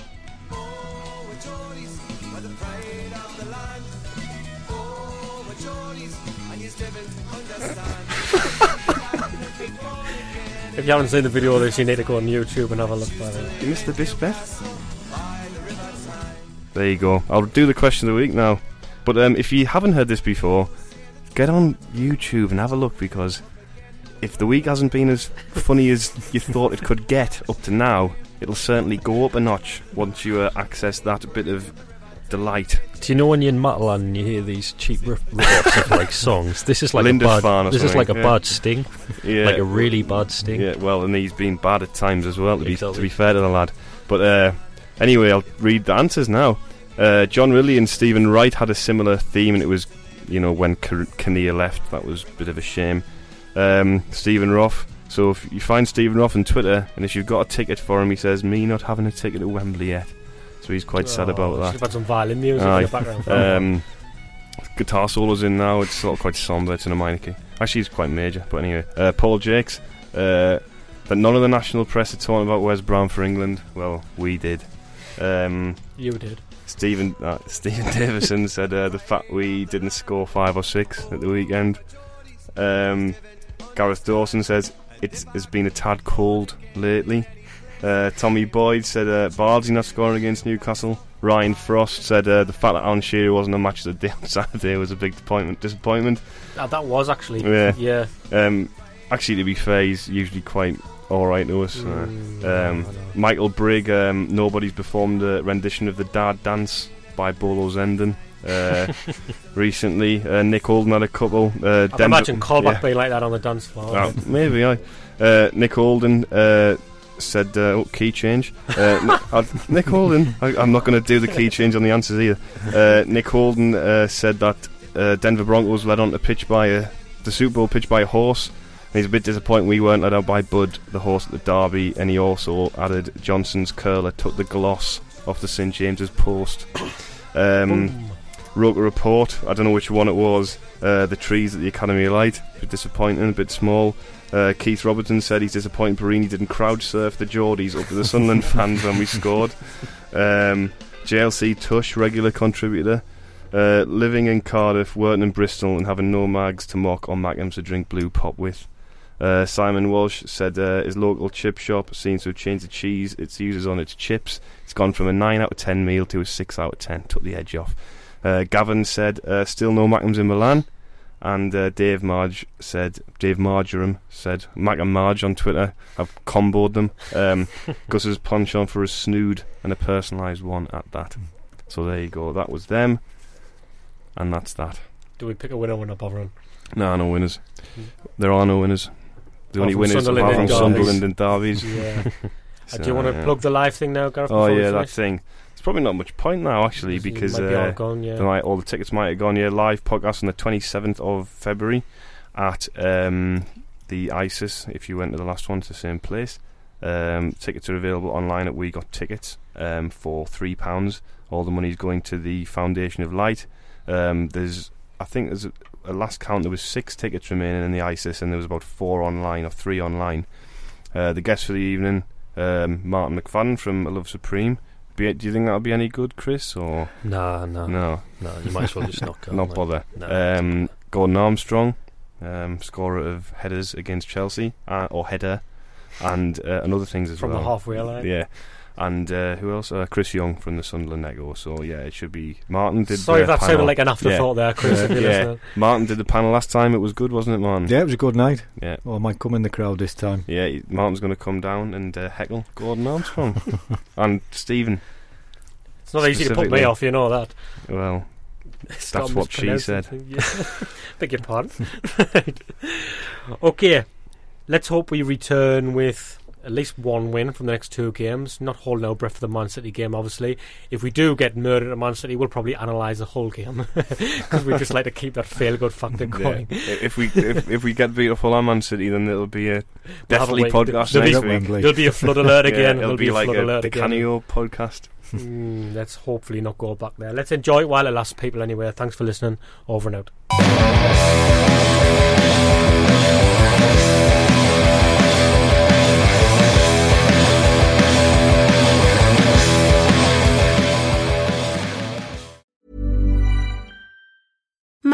[SPEAKER 6] If you haven't seen the video of this, you need to go on YouTube and have a look at it.
[SPEAKER 9] You missed the best bit. There you go. I'll do the question of the week now. But um, if you haven't heard this before, get on YouTube and have a look because if the week hasn't been as funny as you thought it could get up to now, it'll certainly go up a notch once you uh, access that bit of delight.
[SPEAKER 8] Do you know when you're in Matalan and you hear these cheap rip- rip-offs of like songs? This is like a bad. This is like a
[SPEAKER 9] yeah.
[SPEAKER 8] bad sting.
[SPEAKER 9] Yeah.
[SPEAKER 8] Like a really bad sting.
[SPEAKER 9] Yeah, well, and he's been bad at times as well. To be, to be fair to the lad, but uh, anyway, I'll read the answers now. Uh, John Riley and Stephen Wright had a similar theme, and it was, you know, when Kinnear left, that was a bit of a shame. Um, Stephen Roth. So if you find Stephen Roth on Twitter, and if you've got a ticket for him, he says me not having a ticket to Wembley yet. So he's quite sad
[SPEAKER 6] Oh,
[SPEAKER 9] about
[SPEAKER 6] should
[SPEAKER 9] that.
[SPEAKER 6] have had some violin music in the background.
[SPEAKER 9] Um, guitar solos in now. It's sort of quite somber. It's in a minor key. Actually, it's quite major. But anyway, uh, Paul Jakes. Uh, that none of the national press are talking about Wes Brown for England. Well, we did. Um,
[SPEAKER 6] You did.
[SPEAKER 9] Stephen uh, Stephen Davison said uh, the fact we didn't score five or six at the weekend. Um, Gareth Dawson says it has been a tad cold lately. Uh, Tommy Boyd said uh, Bardsey not scoring against Newcastle. Ryan Frost said uh, the fact that Alan Shearer wasn't a match of the day on Saturday was a big disappointment. Disappointment.
[SPEAKER 6] That was actually.
[SPEAKER 9] Yeah.
[SPEAKER 6] Yeah.
[SPEAKER 9] Um, actually, to be fair, he's usually quite all right to us. Uh,
[SPEAKER 6] Mm,
[SPEAKER 9] um, Michael Brigg, um, nobody's performed a rendition of the Dad Dance by Bolo Zenden. Uh, recently, uh, Nick Holden had a couple. Uh,
[SPEAKER 6] I can imagine Colback being like that on the dance floor.
[SPEAKER 9] Oh, maybe I. Uh, Nick Holden uh, said, uh, "Oh, key change." Uh, uh, Nick Holden. I, I'm not going to do the key change on the answers either. Uh, Nick Holden uh, said that uh, Denver Broncos led on to pitch by a, the Super Bowl pitch by a horse. He's a bit disappointed we weren't led out by Bud, the horse at the Derby, and he also added Johnson's curler took the gloss off the St James's post. Um, wrote a report. I don't know which one it was. Uh, the trees at the Academy Light. A bit disappointing, a bit small. Uh, Keith Robertson said he's disappointed Borini didn't crowd surf the Geordies up to the Sunderland fans when we scored. Um, JLC Tush, regular contributor. Uh, living in Cardiff, working in Bristol, and having no mags to mock or Mackems to drink blue pop with. Uh, Simon Walsh said uh, his local chip shop seems to have changed the cheese it uses on its chips. It's gone from a 9 out of 10 meal to a 6 out of 10. Took the edge off. Uh, Gavin said, uh, still no Mackems in Milan. And uh, Dave Marge said, Dave Marjoram said, Mac and Marge on Twitter. I've comboed them. Um, Gus's penchant for a snood and a personalised one at that. So there you go. That was them. And that's that.
[SPEAKER 6] Do we pick a winner or not bothering?
[SPEAKER 9] No, no winners. There are no winners. The
[SPEAKER 6] Apart
[SPEAKER 9] only
[SPEAKER 6] from
[SPEAKER 9] winners
[SPEAKER 6] Sunderland
[SPEAKER 9] apart from
[SPEAKER 6] and
[SPEAKER 9] Sunderland and Derby's.
[SPEAKER 6] Yeah.
[SPEAKER 9] So,
[SPEAKER 6] Uh, do you want to
[SPEAKER 9] yeah.
[SPEAKER 6] plug the live thing now, Gareth?
[SPEAKER 9] Oh yeah, that thing. It's probably not much point now actually
[SPEAKER 6] It
[SPEAKER 9] because
[SPEAKER 6] might be all
[SPEAKER 9] uh,
[SPEAKER 6] gone, yeah.
[SPEAKER 9] they might- all the tickets might have gone. Yeah, live podcast on the twenty seventh of February at um, the ISIS. If you went to the last one, it's the same place. Um, tickets are available online at We Got Tickets um, for three pounds. All the money's going to the Foundation of Light. Um, there's, I think, there's a, a last count. There was six tickets remaining in the ISIS, and there was about four online or three online. Uh, the guest for the evening, um, Martin McFadden from A Love Supreme. Be, do you think that'll be any good, Chris? Or
[SPEAKER 8] Nah, nah.
[SPEAKER 9] no,
[SPEAKER 8] No, you might as well just not go,
[SPEAKER 9] not bother.
[SPEAKER 8] No.
[SPEAKER 9] Um, Gordon Armstrong, um, scorer of headers against Chelsea, uh, or header, and uh, and other things as well.
[SPEAKER 6] From the halfway line.
[SPEAKER 9] Yeah. And uh, who else? Uh, Chris Young from the Sunderland Echo. So yeah, it should be. Martin did.
[SPEAKER 6] Sorry
[SPEAKER 9] the
[SPEAKER 6] if that
[SPEAKER 9] panel.
[SPEAKER 6] sounded like an afterthought there, Chris, if
[SPEAKER 9] yeah. Martin did the panel last time. It was good, wasn't it, Martin?
[SPEAKER 7] Yeah, it was a good night.
[SPEAKER 9] Yeah.
[SPEAKER 7] Well, I might come in the crowd this time.
[SPEAKER 9] Yeah, he- Martin's going to come down and uh, heckle Gordon Armstrong and Stephen.
[SPEAKER 6] It's not easy to put me off, you know that.
[SPEAKER 9] Well,
[SPEAKER 6] Stop
[SPEAKER 9] that's what she said.
[SPEAKER 6] mispronouncing things, Yeah. Beg your pardon. Okay, let's hope we return with at least one win from the next two games. Not holding our breath for the Man City game, obviously. If we do get murdered at Man City, we'll probably analyse the whole game because we just like to keep that feel good factor
[SPEAKER 9] Yeah.
[SPEAKER 6] going.
[SPEAKER 9] If we if, if we get beat up Fulham Man City, then it'll be a
[SPEAKER 6] We'll
[SPEAKER 9] definitely
[SPEAKER 6] wait-
[SPEAKER 9] podcast
[SPEAKER 6] there'll be-
[SPEAKER 9] week.
[SPEAKER 6] there'll be a flood alert
[SPEAKER 9] Yeah,
[SPEAKER 6] again.
[SPEAKER 9] it'll
[SPEAKER 6] There'll
[SPEAKER 9] be,
[SPEAKER 6] be a
[SPEAKER 9] like
[SPEAKER 6] flood
[SPEAKER 9] a,
[SPEAKER 6] alert
[SPEAKER 9] the
[SPEAKER 6] again.
[SPEAKER 9] Canio podcast.
[SPEAKER 6] Mm, let's hopefully not go back there. Let's enjoy it while it lasts, people. Anyway, thanks for listening. Over and out.